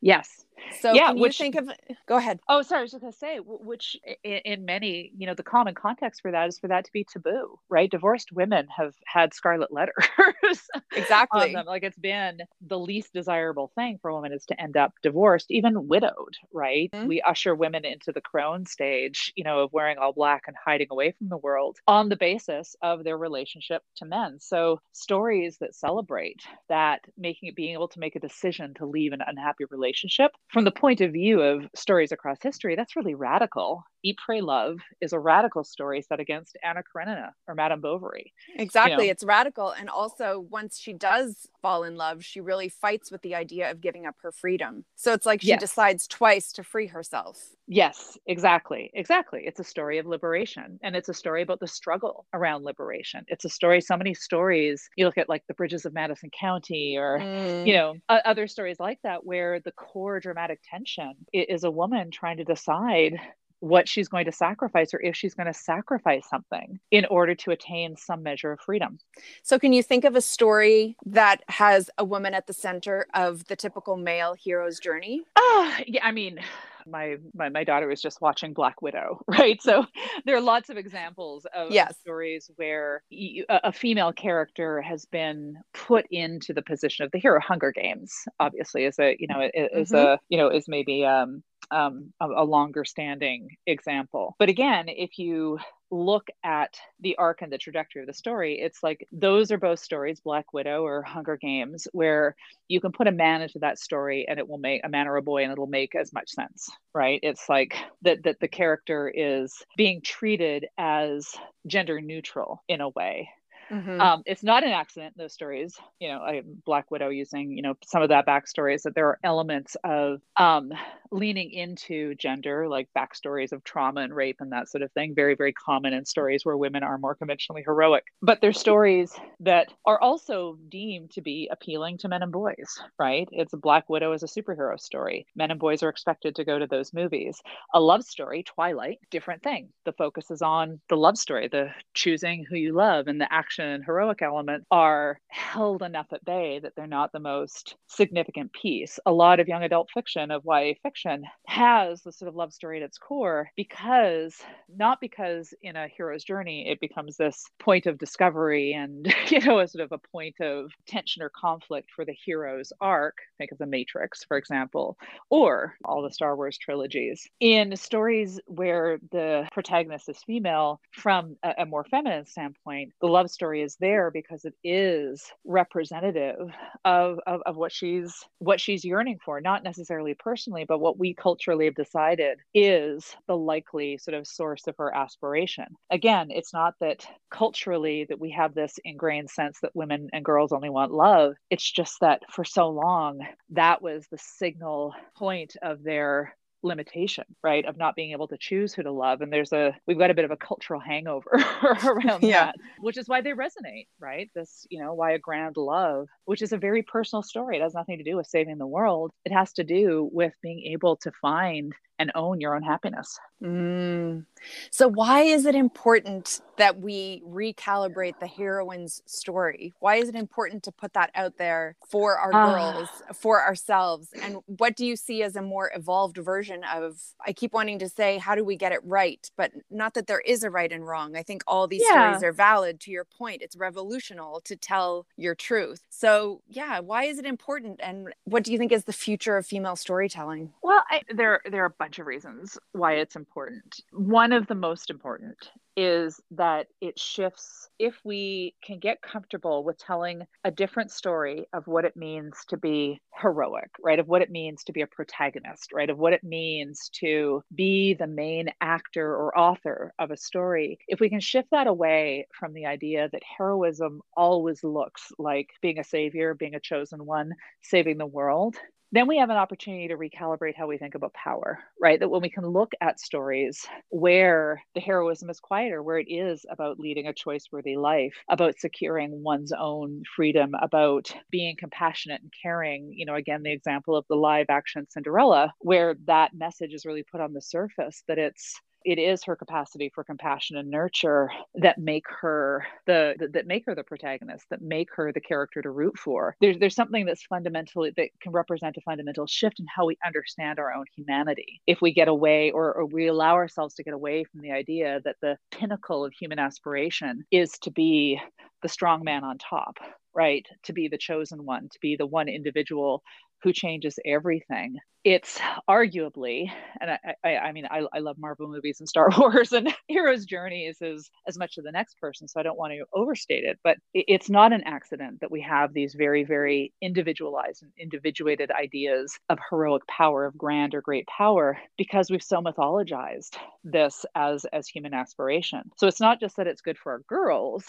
Speaker 2: Yes,
Speaker 1: So yeah, can you which, think of? Go ahead.
Speaker 2: Oh, sorry. I was just gonna say, which in, in, many, you know, the common context for that is for that to be taboo, right? Divorced women have had scarlet letters.
Speaker 1: exactly.
Speaker 2: Like it's been the least desirable thing for a woman is to end up divorced, even widowed, right? Mm-hmm. We usher women into the crone stage, you know, of wearing all black and hiding away from the world on the basis of their relationship to men. So stories that celebrate that making it being able to make a decision to leave an unhappy relationship from the point of view of stories across history, that's really radical. Eat, Pray, Love is a radical story set against Anna Karenina or Madame Bovary.
Speaker 1: Exactly. You know? It's radical. And also, once she does fall in love, she really fights with the idea of giving up her freedom. So it's like she yes. decides twice to free herself.
Speaker 2: Yes, exactly. Exactly. It's a story of liberation and it's a story about the struggle around liberation. It's a story, so many stories, you look at like the bridges of Madison County or, mm. you know, other stories like that, where the core dramatic tension is a woman trying to decide what she's going to sacrifice or if she's going to sacrifice something in order to attain some measure of freedom.
Speaker 1: So, can you think of a story that has a woman at the center of the typical male hero's journey?
Speaker 2: Uh, yeah, I mean, my, my my daughter was just watching Black Widow, right? So there are lots of examples of yes. stories where a, a female character has been put into the position of the hero. Hunger Games, obviously, is a you know is mm-hmm. a you know is maybe um um, a, a longer standing example. But again, if you look at the arc and the trajectory of the story, it's like those are both stories, Black Widow or Hunger Games, where you can put a man into that story and it will make a man or a boy and it'll make as much sense, right? It's like that that the character is being treated as gender neutral in a way Mm-hmm. Um, it's not an accident. Those stories, you know, I, Black Widow using, you know, some of that backstory is that there are elements of um, leaning into gender, like backstories of trauma and rape and that sort of thing. Very, very common in stories where women are more conventionally heroic. But there's stories that are also deemed to be appealing to men and boys, right? It's a Black Widow as a superhero story. Men and boys are expected to go to those movies. A love story, Twilight, different thing. The focus is on the love story, the choosing who you love and the action and heroic element are held enough at bay that they're not the most significant piece. A lot of young adult fiction of YA fiction has the sort of love story at its core because not because in a hero's journey it becomes this point of discovery and you know a sort of a point of tension or conflict for the hero's arc. Think of the Matrix, for example, or all the Star Wars trilogies. In stories where the protagonist is female, from a, a more feminine standpoint, the love story is there because it is representative of, of, of what she's what she's yearning for not necessarily personally but what we culturally have decided is the likely sort of source of her aspiration. Again it's not that culturally that we have this ingrained sense that women and girls only want love. It's just that for so long that was the signal point of their limitation, right? Of not being able to choose who to love. And there's a, we've got a bit of a cultural hangover around yeah. that, which is why they resonate, right? This, you know, why a grand love, which is a very personal story. It has nothing to do with saving the world. It has to do with being able to find and own your own happiness.
Speaker 1: Mm. So, why is it important that we recalibrate the heroine's story? Why is it important to put that out there for our uh, girls, for ourselves? And what do you see as a more evolved version of? I keep wanting to say, how do we get it right? But not that there is a right and wrong. I think all these yeah. stories are valid. To your point, it's revolutionary to tell your truth. So, yeah, why is it important? And what do you think is the future of female storytelling?
Speaker 2: Well, I, there there are a bunch of reasons why it's important. One of the most important is that it shifts if we can get comfortable with telling a different story of what it means to be heroic, right? Of what it means to be a protagonist, right? Of what it means to be the main actor or author of a story. If we can shift that away from the idea that heroism always looks like being a savior, being a chosen one, saving the world, then we have an opportunity to recalibrate how we think about power, right? That when we can look at stories where the heroism is quieter, where it is about leading a choice worthy life, about securing one's own freedom, about being compassionate and caring, you know, again, the example of the live action Cinderella, where that message is really put on the surface that it's it is her capacity for compassion and nurture that make her the that make her the protagonist, that make her the character to root for. There's there's something that's fundamentally that can represent a fundamental shift in how we understand our own humanity. If we get away or, or we allow ourselves to get away from the idea that the pinnacle of human aspiration is to be the strong man on top, right? To be the chosen one, to be the one individual who changes everything it's arguably, and I, I, I mean, I, I, love Marvel movies and Star Wars, and hero's journey is as, much of the next person, so I don't want to overstate it. But it's not an accident that we have these very, very individualized and individuated ideas of heroic power, of grand or great power, because we've so mythologized this as as human aspiration. So it's not just that it's good for our girls,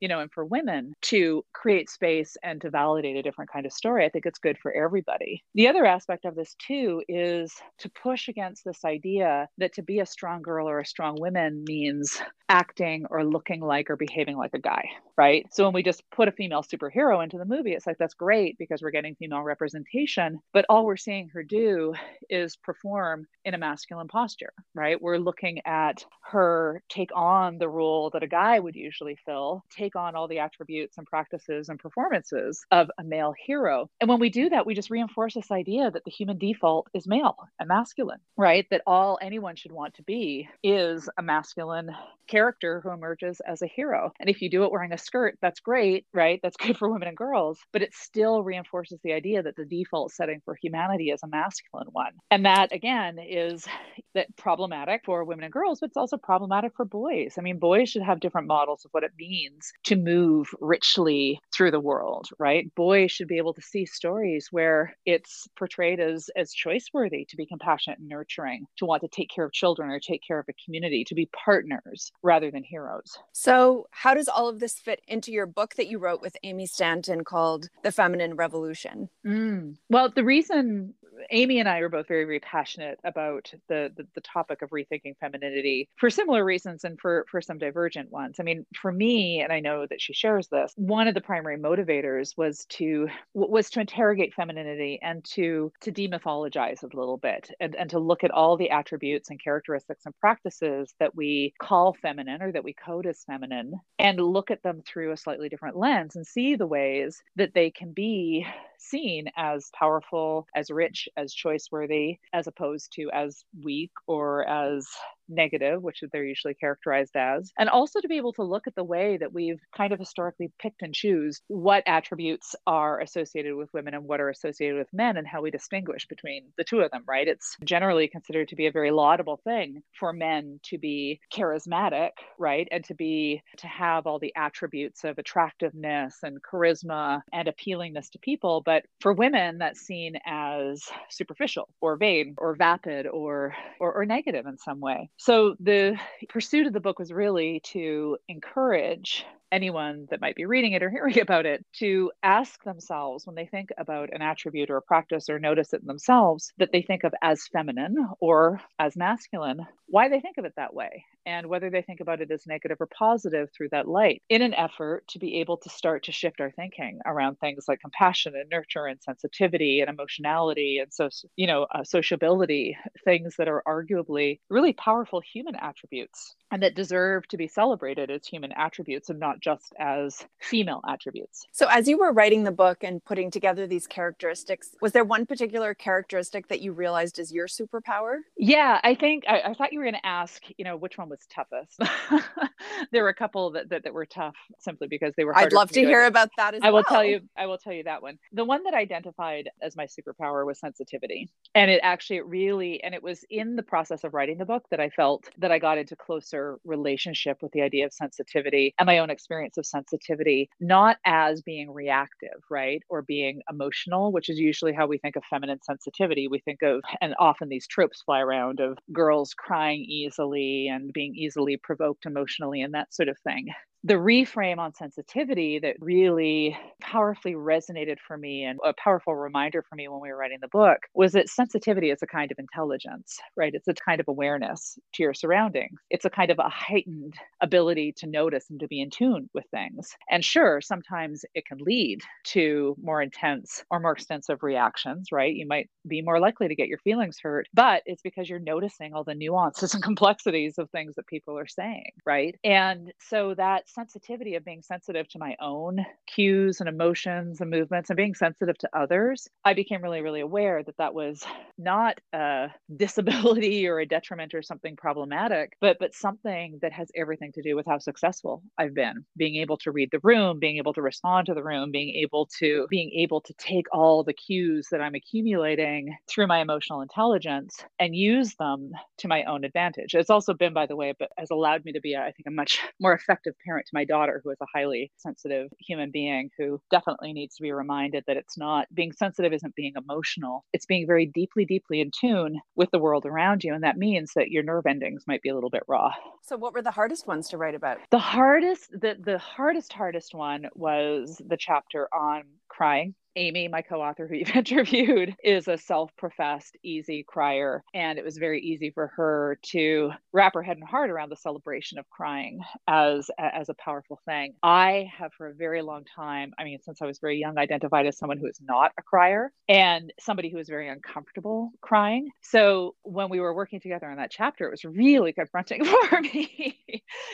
Speaker 2: you know, and for women to create space and to validate a different kind of story. I think it's good for everybody. The other aspect of this too too is to push against this idea that to be a strong girl or a strong woman means acting or looking like or behaving like a guy, right? So when we just put a female superhero into the movie, it's like that's great because we're getting female representation, but all we're seeing her do is perform in a masculine posture, right? We're looking at her take on the role that a guy would usually fill, take on all the attributes and practices and performances of a male hero. And when we do that, we just reinforce this idea that the human default is male and masculine, right? That all anyone should want to be is a masculine character who emerges as a hero. And if you do it wearing a skirt, that's great, right? That's good for women and girls, but it still reinforces the idea that the default setting for humanity is a masculine one. And that again is that problematic for women and girls, but it's also problematic for boys. I mean, boys should have different models of what it means to move richly through the world, right? Boys should be able to see stories where it's portrayed as as choice worthy to be compassionate and nurturing, to want to take care of children or take care of a community, to be partners rather than heroes.
Speaker 1: So, how does all of this fit into your book that you wrote with Amy Stanton called The Feminine Revolution?
Speaker 2: Mm. Well, the reason Amy and I are both very, very passionate about the, the, the topic of rethinking femininity for similar reasons and for for some divergent ones. I mean, for me, and I know that she shares this, one of the primary motivators was to was to interrogate femininity and to to demythologize it a little bit and, and to look at all the attributes and characteristics and practices that we call feminine or that we code as feminine and look at them through a slightly different lens and see the ways that they can be seen as powerful, as rich, as choice worthy, as opposed to as weak or as negative, which they're usually characterized as, and also to be able to look at the way that we've kind of historically picked and choose what attributes are associated with women and what are associated with men and how we distinguish between the two of them, right? It's generally considered to be a very laudable thing for men to be charismatic, right? And to be to have all the attributes of attractiveness and charisma and appealingness to people, but for women that's seen as superficial or vain or vapid or or, or negative in some way. So the pursuit of the book was really to encourage anyone that might be reading it or hearing about it to ask themselves when they think about an attribute or a practice or notice it in themselves that they think of as feminine or as masculine, why they think of it that way and whether they think about it as negative or positive through that light in an effort to be able to start to shift our thinking around things like compassion and nurture and sensitivity and emotionality and so you know uh, sociability things that are arguably really powerful human attributes and that deserve to be celebrated as human attributes and not just as female attributes.
Speaker 1: So, as you were writing the book and putting together these characteristics, was there one particular characteristic that you realized is your superpower?
Speaker 2: Yeah, I think I, I thought you were going to ask, you know, which one was toughest. there were a couple that, that, that were tough simply because they were.
Speaker 1: I'd love to hear about that as
Speaker 2: I
Speaker 1: will
Speaker 2: tell you. I will tell you that one. The one that I identified as my superpower was sensitivity, and it actually really, and it was in the process of writing the book that I felt that I got into closer relationship with the idea of sensitivity and my own experience of sensitivity, not as being reactive, right? Or being emotional, which is usually how we think of feminine sensitivity. We think of, and often these tropes fly around of girls crying easily and being easily provoked emotionally and that sort of thing the reframe on sensitivity that really powerfully resonated for me and a powerful reminder for me when we were writing the book was that sensitivity is a kind of intelligence, right? It's a kind of awareness to your surroundings. It's a kind of a heightened ability to notice and to be in tune with things. And sure, sometimes it can lead to more intense or more extensive reactions, right? You might be more likely to get your feelings hurt, but it's because you're noticing all the nuances and complexities of things that people are saying, right? And so that sensitivity of being sensitive to my own cues and emotions and movements and being sensitive to others, I became really, really aware that that was not a disability or a detriment or something problematic, but but something that has everything to do with how successful I've been. Being able to read the room, being able to respond to the room, being able to being able to take all the cues that I'm accumulating through my emotional intelligence and use them to my own advantage. It's also been, by the way, but has allowed me to be, I think, a much more effective parent to my daughter, who is a highly sensitive human being who definitely needs to be reminded that it's not being sensitive isn't being emotional. It's being very deeply, deeply in tune with the world around you. And that means that your nerve endings might be a little bit raw.
Speaker 1: So what were the hardest ones to write about?
Speaker 2: The hardest, the, the hardest, hardest one was the chapter on crying Amy, my co author who you've interviewed, is a self professed easy crier. And it was very easy for her to wrap her head and heart around the celebration of crying as, as a powerful thing. I have for a very long time, I mean, since I was very young, identified as someone who is not a crier and somebody who is very uncomfortable crying. So when we were working together on that chapter, it was really confronting for me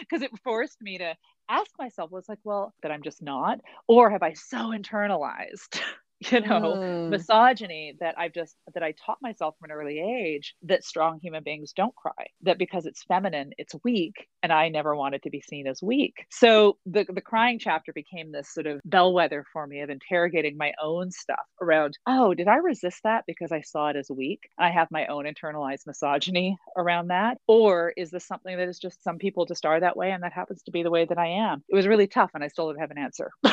Speaker 2: because it forced me to ask myself was like, well, that I'm just not, or have I so internalized you know mm. misogyny that i've just that i taught myself from an early age that strong human beings don't cry that because it's feminine it's weak and i never wanted to be seen as weak. So the the crying chapter became this sort of bellwether for me of interrogating my own stuff around oh did i resist that because i saw it as weak? I have my own internalized misogyny around that? Or is this something that is just some people just are that way and that happens to be the way that i am? It was really tough and i still don't have an answer.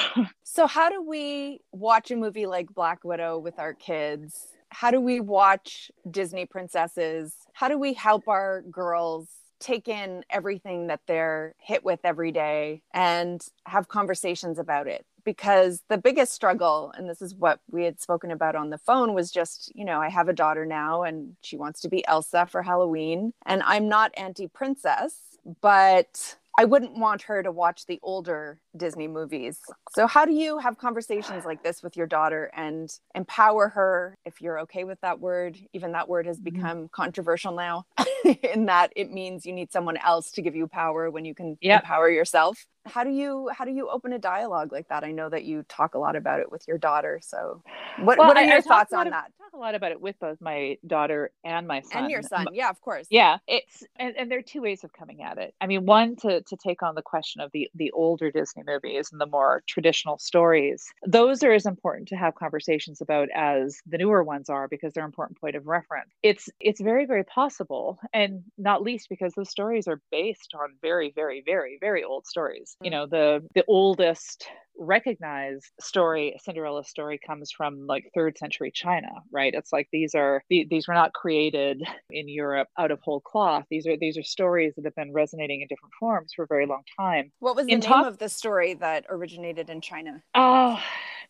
Speaker 1: So how do we watch a movie like like Black Widow with our kids? How do we watch Disney princesses? How do we help our girls take in everything that they're hit with every day and have conversations about it? Because the biggest struggle, and this is what we had spoken about on the phone, was just, you know, I have a daughter now and she wants to be Elsa for Halloween. And I'm not anti princess, but I wouldn't want her to watch the older Disney movies. So, how do you have conversations like this with your daughter and empower her, if you're okay with that word? Even that word has mm-hmm. become mm-hmm. controversial now, in that it means you need someone else to give you power when you can yep. empower yourself how do you how do you open a dialogue like that i know that you talk a lot about it with your daughter so what, well, what are your I, I thoughts on
Speaker 2: of,
Speaker 1: that
Speaker 2: talk a lot about it with both my daughter and my son
Speaker 1: and your son yeah of course
Speaker 2: yeah it's and, and there are two ways of coming at it i mean one to to take on the question of the the older disney movies and the more traditional stories those are as important to have conversations about as the newer ones are because they're an important point of reference. It's it's very very possible and not least because those stories are based on very very very very old stories. You mm. know the the oldest recognized story cinderella story comes from like third century china right it's like these are these were not created in europe out of whole cloth these are these are stories that have been resonating in different forms for a very long time
Speaker 1: what was the in name top- of the story that originated in china
Speaker 2: oh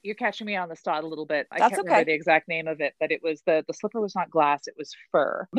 Speaker 2: you're catching me on the spot a little bit. I That's can't okay. remember the exact name of it, but it was the the slipper was not glass, it was fur.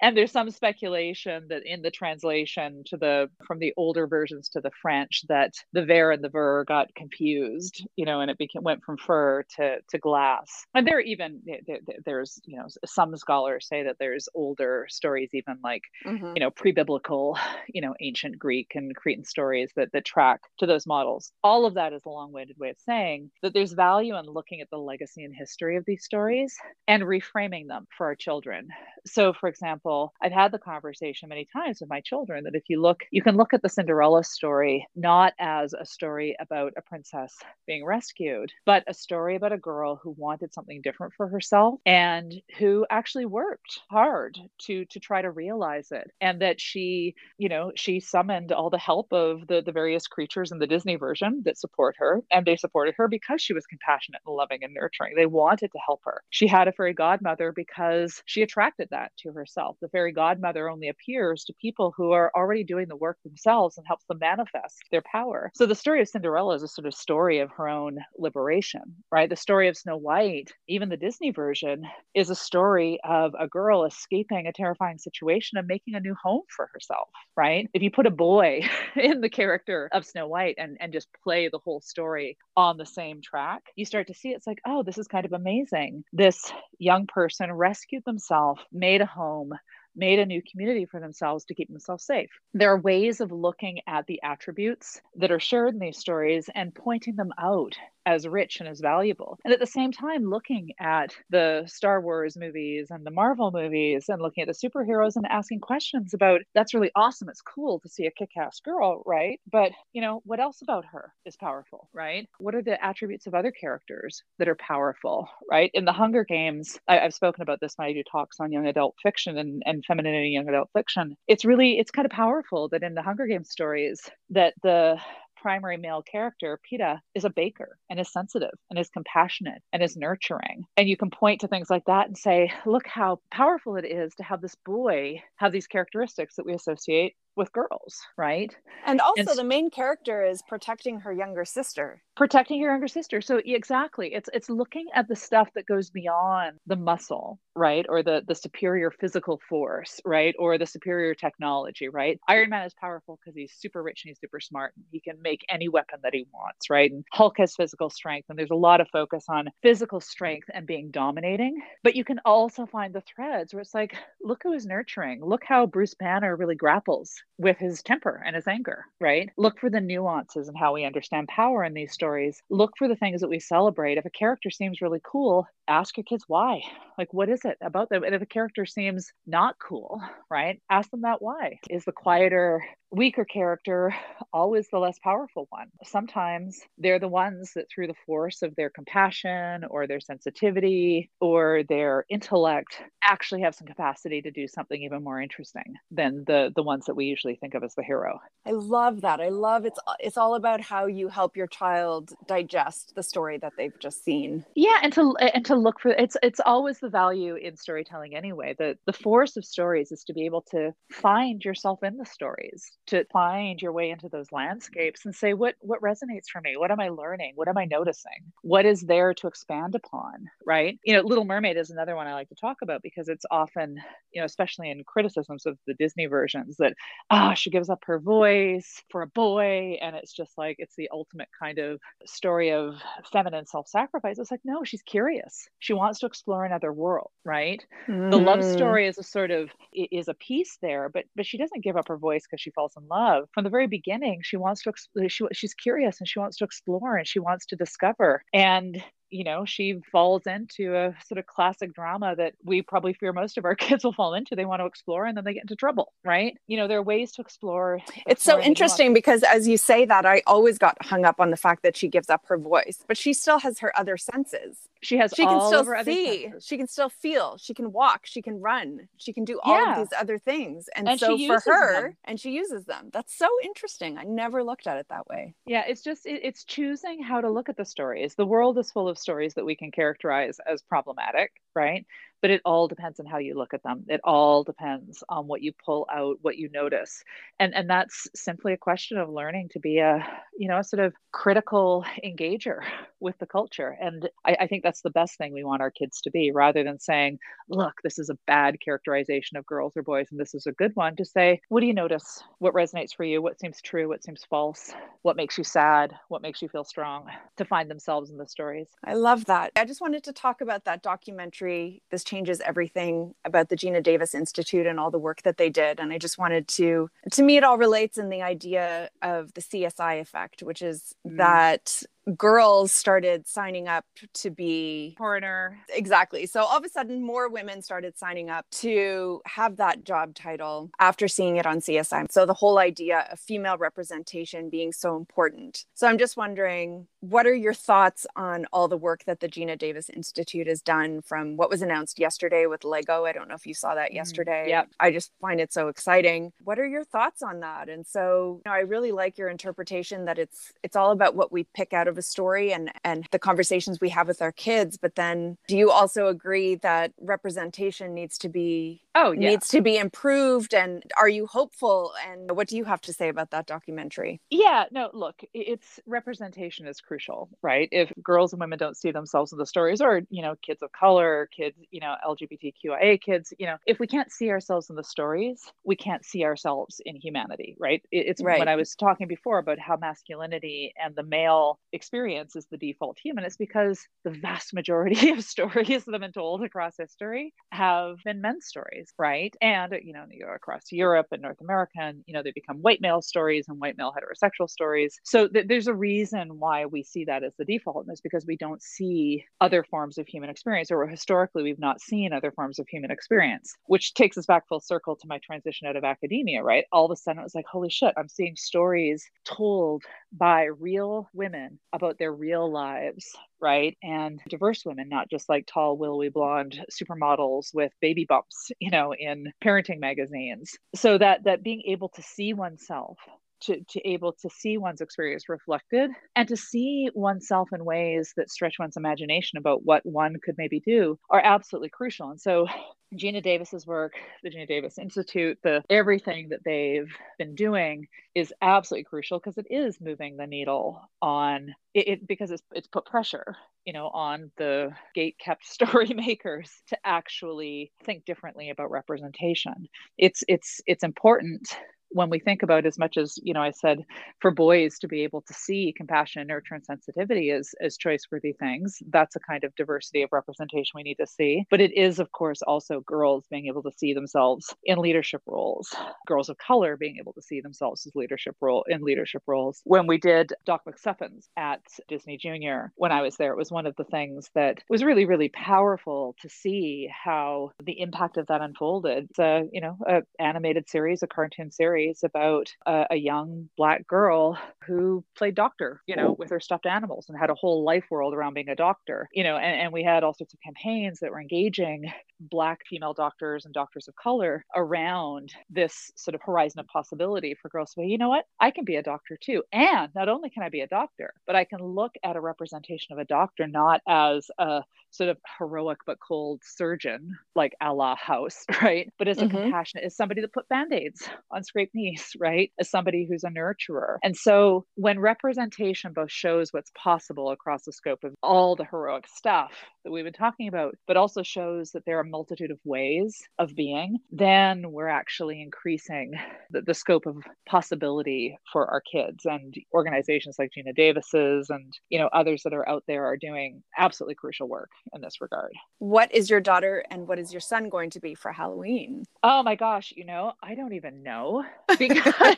Speaker 2: and there's some speculation that in the translation to the from the older versions to the French that the ver and the ver got confused, you know, and it became went from fur to to glass. And there even there, there's you know some scholars say that there's older stories even like mm-hmm. you know pre-biblical, you know, ancient Greek and Cretan stories that that track to those models. All of that is a long-winded way of saying that there's value in looking at the legacy and history of these stories and reframing them for our children. So, for example, I've had the conversation many times with my children that if you look, you can look at the Cinderella story not as a story about a princess being rescued, but a story about a girl who wanted something different for herself and who actually worked hard to to try to realize it and that she you know she summoned all the help of the the various creatures in the disney version that support her and they supported her because she was compassionate and loving and nurturing. They wanted to help her. She had a fairy godmother because she attracted that to herself. The fairy godmother only appears to people who are already doing the work themselves and helps them manifest their power. So the story of Cinderella is a sort of story of her own liberation, right? The story of Snow White, even the Disney version, is a story of a girl escaping a terrifying situation and making a new home for herself, right? If you put a boy in the character of Snow White and, and just play the whole story on the same track, you start to see it's like, oh, this is kind of amazing. This young person rescued themselves, made a home, made a new community for themselves to keep themselves safe. There are ways of looking at the attributes that are shared in these stories and pointing them out as rich and as valuable. And at the same time, looking at the Star Wars movies and the Marvel movies and looking at the superheroes and asking questions about that's really awesome. It's cool to see a kick ass girl, right? But, you know, what else about her is powerful, right? What are the attributes of other characters that are powerful, right? In the Hunger Games, I, have spoken about this when I do talks on young adult fiction and, and femininity in young adult fiction. It's really, it's kind of powerful that in the Hunger Games stories, that the primary male character, Peeta, is a baker and is sensitive and is compassionate and is nurturing. And you can point to things like that and say, look how powerful it is to have this boy have these characteristics that we associate with girls, right?
Speaker 1: And also, and the main character is protecting her younger sister.
Speaker 2: Protecting her younger sister. So exactly, it's it's looking at the stuff that goes beyond the muscle, right, or the the superior physical force, right, or the superior technology, right. Iron Man is powerful because he's super rich and he's super smart, and he can make any weapon that he wants, right. And Hulk has physical strength, and there's a lot of focus on physical strength and being dominating. But you can also find the threads where it's like, look who is nurturing. Look how Bruce Banner really grapples with his temper and his anger, right? Look for the nuances and how we understand power in these stories. Look for the things that we celebrate. If a character seems really cool, ask your kids why. Like, what is it about them? And if a character seems not cool, right? Ask them that why. Is the quieter, weaker character always the less powerful one? Sometimes they're the ones that, through the force of their compassion or their sensitivity or their intellect, actually have some capacity to do something even more interesting than the the ones that we usually think of as the hero.
Speaker 1: I love that. I love it's it's all about how you help your child digest the story that they've just seen.
Speaker 2: Yeah, and to and to look for it's it's always the value in storytelling anyway. The the force of stories is to be able to find yourself in the stories, to find your way into those landscapes and say what what resonates for me? What am I learning? What am I noticing? What is there to expand upon, right? You know, Little Mermaid is another one I like to talk about because it's often, you know, especially in criticisms of the Disney versions that ah, oh, she gives up her voice for a boy and it's just like it's the ultimate kind of story of feminine self-sacrifice. It's like no, she's curious she wants to explore another world right mm. the love mm. story is a sort of is a piece there but but she doesn't give up her voice because she falls in love from the very beginning she wants to she, she's curious and she wants to explore and she wants to discover and you know, she falls into a sort of classic drama that we probably fear most of our kids will fall into. They want to explore and then they get into trouble, right? You know, there are ways to explore.
Speaker 1: It's so interesting because as you say that, I always got hung up on the fact that she gives up her voice, but she still has her other senses.
Speaker 2: She has
Speaker 1: she can still see, she can still feel, she can walk, she can run, she can do all yeah. of these other things. And, and so for her, them. and she uses them. That's so interesting. I never looked at it that way.
Speaker 2: Yeah, it's just it, it's choosing how to look at the stories. The world is full of stories that we can characterize as problematic, right? But it all depends on how you look at them. It all depends on what you pull out what you notice. And and that's simply a question of learning to be a you know a sort of critical engager with the culture. And I, I think that's the best thing we want our kids to be rather than saying look this is a bad characterization of girls or boys and this is a good one to say what do you notice? What resonates for you? What seems true? What seems false? What makes you sad? What makes you feel strong? to find themselves in the stories.
Speaker 1: I love that. I just wanted to talk about that documentary this changes everything about the Geena Davis Institute and all the work that they did. And I just wanted to, to me, it all relates in the idea of the CSI effect, which is mm. that girls started signing up to be
Speaker 2: coroner.
Speaker 1: Exactly. So all of a sudden, more women started signing up to have that job title after seeing it on CSI. So the whole idea of female representation being so important. So I'm just wondering, what are your thoughts on all the work that the Geena Davis Institute has done from what was announced yesterday with Lego? I don't know if you saw that mm-hmm. yesterday.
Speaker 2: Yeah.
Speaker 1: I just find it so exciting. What are your thoughts on that? And so, you know, I really like your interpretation that it's it's all about what we pick out of a story and and the conversations we have with our kids but then do you also agree that representation needs to be
Speaker 2: oh, yeah.
Speaker 1: needs to be improved? And are you hopeful? And what do you have to say about that documentary?
Speaker 2: Yeah, no, look, it's representation is crucial, right? If girls and women don't see themselves in the stories, or, you know, kids of color, kids, you know, LGBTQIA kids, you know, if we can't see ourselves in the stories, we can't see ourselves in humanity, right? It's right. when I was talking before about how masculinity and the male experience is the default human, it's because the vast majority of stories that have been told across history have been men's stories, right? And, you know, you go across Europe and North America, and, you know, they become white male stories and white male heterosexual stories. So th- there's a reason why we see that as the default, and it's because we don't see other forms of human experience, or historically, we've not seen other forms of human experience, which takes us back full circle to my transition out of academia, right? All of a sudden, it was like, holy shit, I'm seeing stories told by real women about their real lives right? And diverse women, not just like tall, willowy blonde supermodels with baby bumps, you know, in parenting magazines. So that that being able to see oneself to, to able to see one's experience reflected and to see oneself in ways that stretch one's imagination about what one could maybe do are absolutely crucial. And so Geena Davis's work, the Geena Davis Institute, the everything that they've been doing is absolutely crucial because it is moving the needle on it, it, because it's it's put pressure, you know, on the gate kept story makers to actually think differently about representation. It's it's it's important when we think about as much as you know i said for boys to be able to see compassion nurture and sensitivity as as choice worthy things that's a kind of diversity of representation we need to see. But it is of course also girls being able to see themselves in leadership roles girls of color being able to see themselves as leadership role in leadership roles. When we did doc mcstuffins at disney junior when i was there it was one of the things that was really really powerful to see how the impact of that unfolded. It's a you know a animated series a cartoon series stories about a, a, young black girl who played doctor, you know, with her stuffed animals and had a whole life world around being a doctor, you know, and, and we had all sorts of campaigns that were engaging black female doctors and doctors of color around this sort of horizon of possibility for girls to say, you know what, I can be a doctor too. And not only can I be a doctor, but I can look at a representation of a doctor not as a sort of heroic but cold surgeon like a la House, right? But as a mm-hmm. compassionate, as somebody that put band-aids on scraped knees, right? As somebody who's a nurturer. And so when representation both shows what's possible across the scope of all the heroic stuff that we've been talking about, but also shows that there are a multitude of ways of being, then we're actually increasing the, the scope of possibility for our kids and organizations like Geena Davis's and you know others that are out there are doing absolutely crucial work in this regard.
Speaker 1: What is your daughter and what is your son going to be for Halloween?
Speaker 2: Oh my gosh, you know, I don't even know because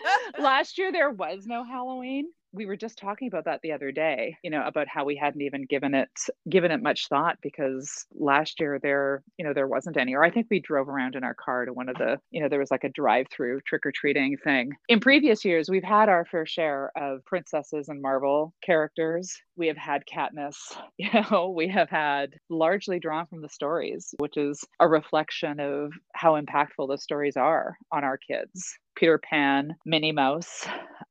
Speaker 2: last year there was no Halloween we were just talking about that the other day you know about how we hadn't even given it given it much thought because last year there you know there wasn't any. Or i think we drove around in our car to one of the you know there was like a drive through trick-or-treating thing. In previous years we've had our fair share of princesses and marvel characters. We have had Katniss, you know, we have had largely drawn from the stories, which is a reflection of how impactful the stories are on our kids. Peter Pan, Minnie Mouse,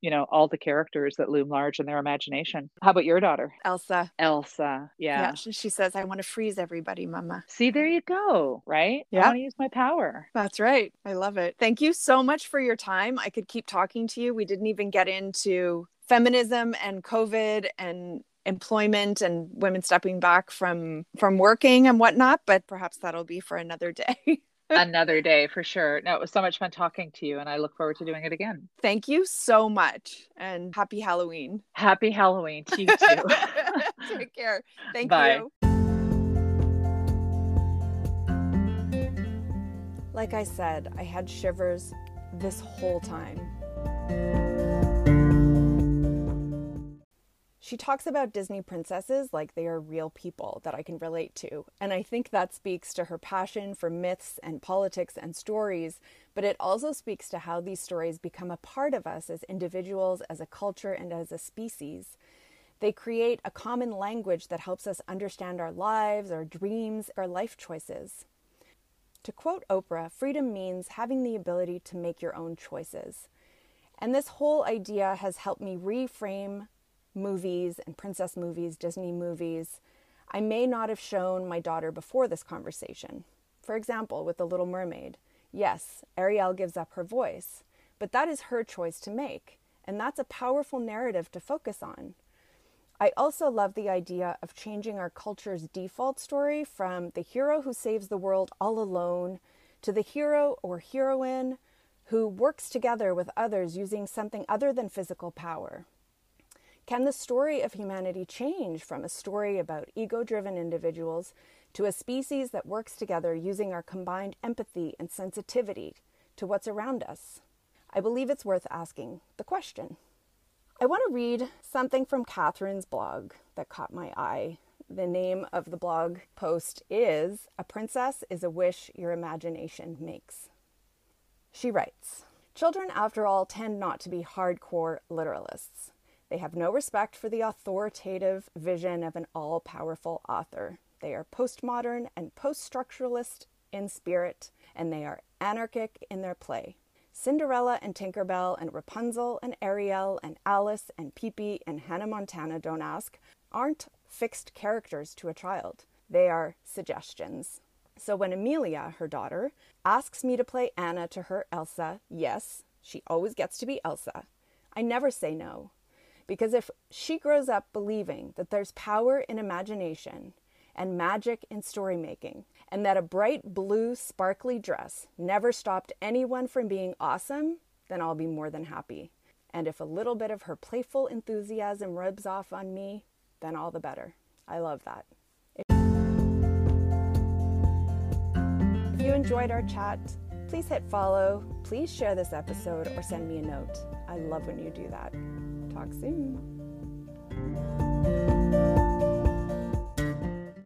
Speaker 2: you know, all the characters that loom large in their imagination. How about your daughter?
Speaker 1: Elsa.
Speaker 2: Elsa. Yeah. yeah
Speaker 1: she, she says, I want to freeze everybody, mama.
Speaker 2: See, there you go. Right? Yeah. I want to use my power.
Speaker 1: That's right. I love it. Thank you so much for your time. I could keep talking to you. We didn't even get into feminism and COVID and employment and women stepping back from from working and whatnot but perhaps that'll be for another day
Speaker 2: another day for sure. No it was so much fun talking to you and i look forward to doing it again.
Speaker 1: Thank you so much and happy halloween.
Speaker 2: Happy halloween to you too.
Speaker 1: Take care. Thank Bye. you. Like i said i had shivers this whole time she talks about Disney princesses like they are real people that I can relate to. And I think that speaks to her passion for myths and politics and stories, but it also speaks to how these stories become a part of us as individuals, as a culture, and as a species. They create a common language that helps us understand our lives, our dreams, our life choices. To quote Oprah, freedom means having the ability to make your own choices. And this whole idea has helped me reframe movies and princess movies, Disney movies, I may not have shown my daughter before this conversation. For example, with The Little Mermaid. Yes, Ariel gives up her voice, but that is her choice to make, and that's a powerful narrative to focus on. I also love the idea of changing our culture's default story from the hero who saves the world all alone to the hero or heroine who works together with others using something other than physical power. Can the story of humanity change from a story about ego driven individuals to a species that works together using our combined empathy and sensitivity to what's around us? I believe it's worth asking the question. I want to read something from Catherine's blog that caught my eye. The name of the blog post is A Princess is a Wish Your Imagination Makes. She writes Children, after all, tend not to be hardcore literalists. They have no respect for the authoritative vision of an all powerful author. They are postmodern and post structuralist in spirit, and they are anarchic in their play. Cinderella and Tinkerbell and Rapunzel and Ariel and Alice and Pippi and Hannah Montana, don't ask, aren't fixed characters to a child. They are suggestions. So when Amelia, her daughter, asks me to play Anna to her Elsa, yes, she always gets to be Elsa. I never say no. Because if she grows up believing that there's power in imagination and magic in story making, and that a bright blue, sparkly dress never stopped anyone from being awesome, then I'll be more than happy. And if a little bit of her playful enthusiasm rubs off on me, then all the better. I love that. If you enjoyed our chat, please hit follow, please share this episode, or send me a note. I love when you do that. Talk soon.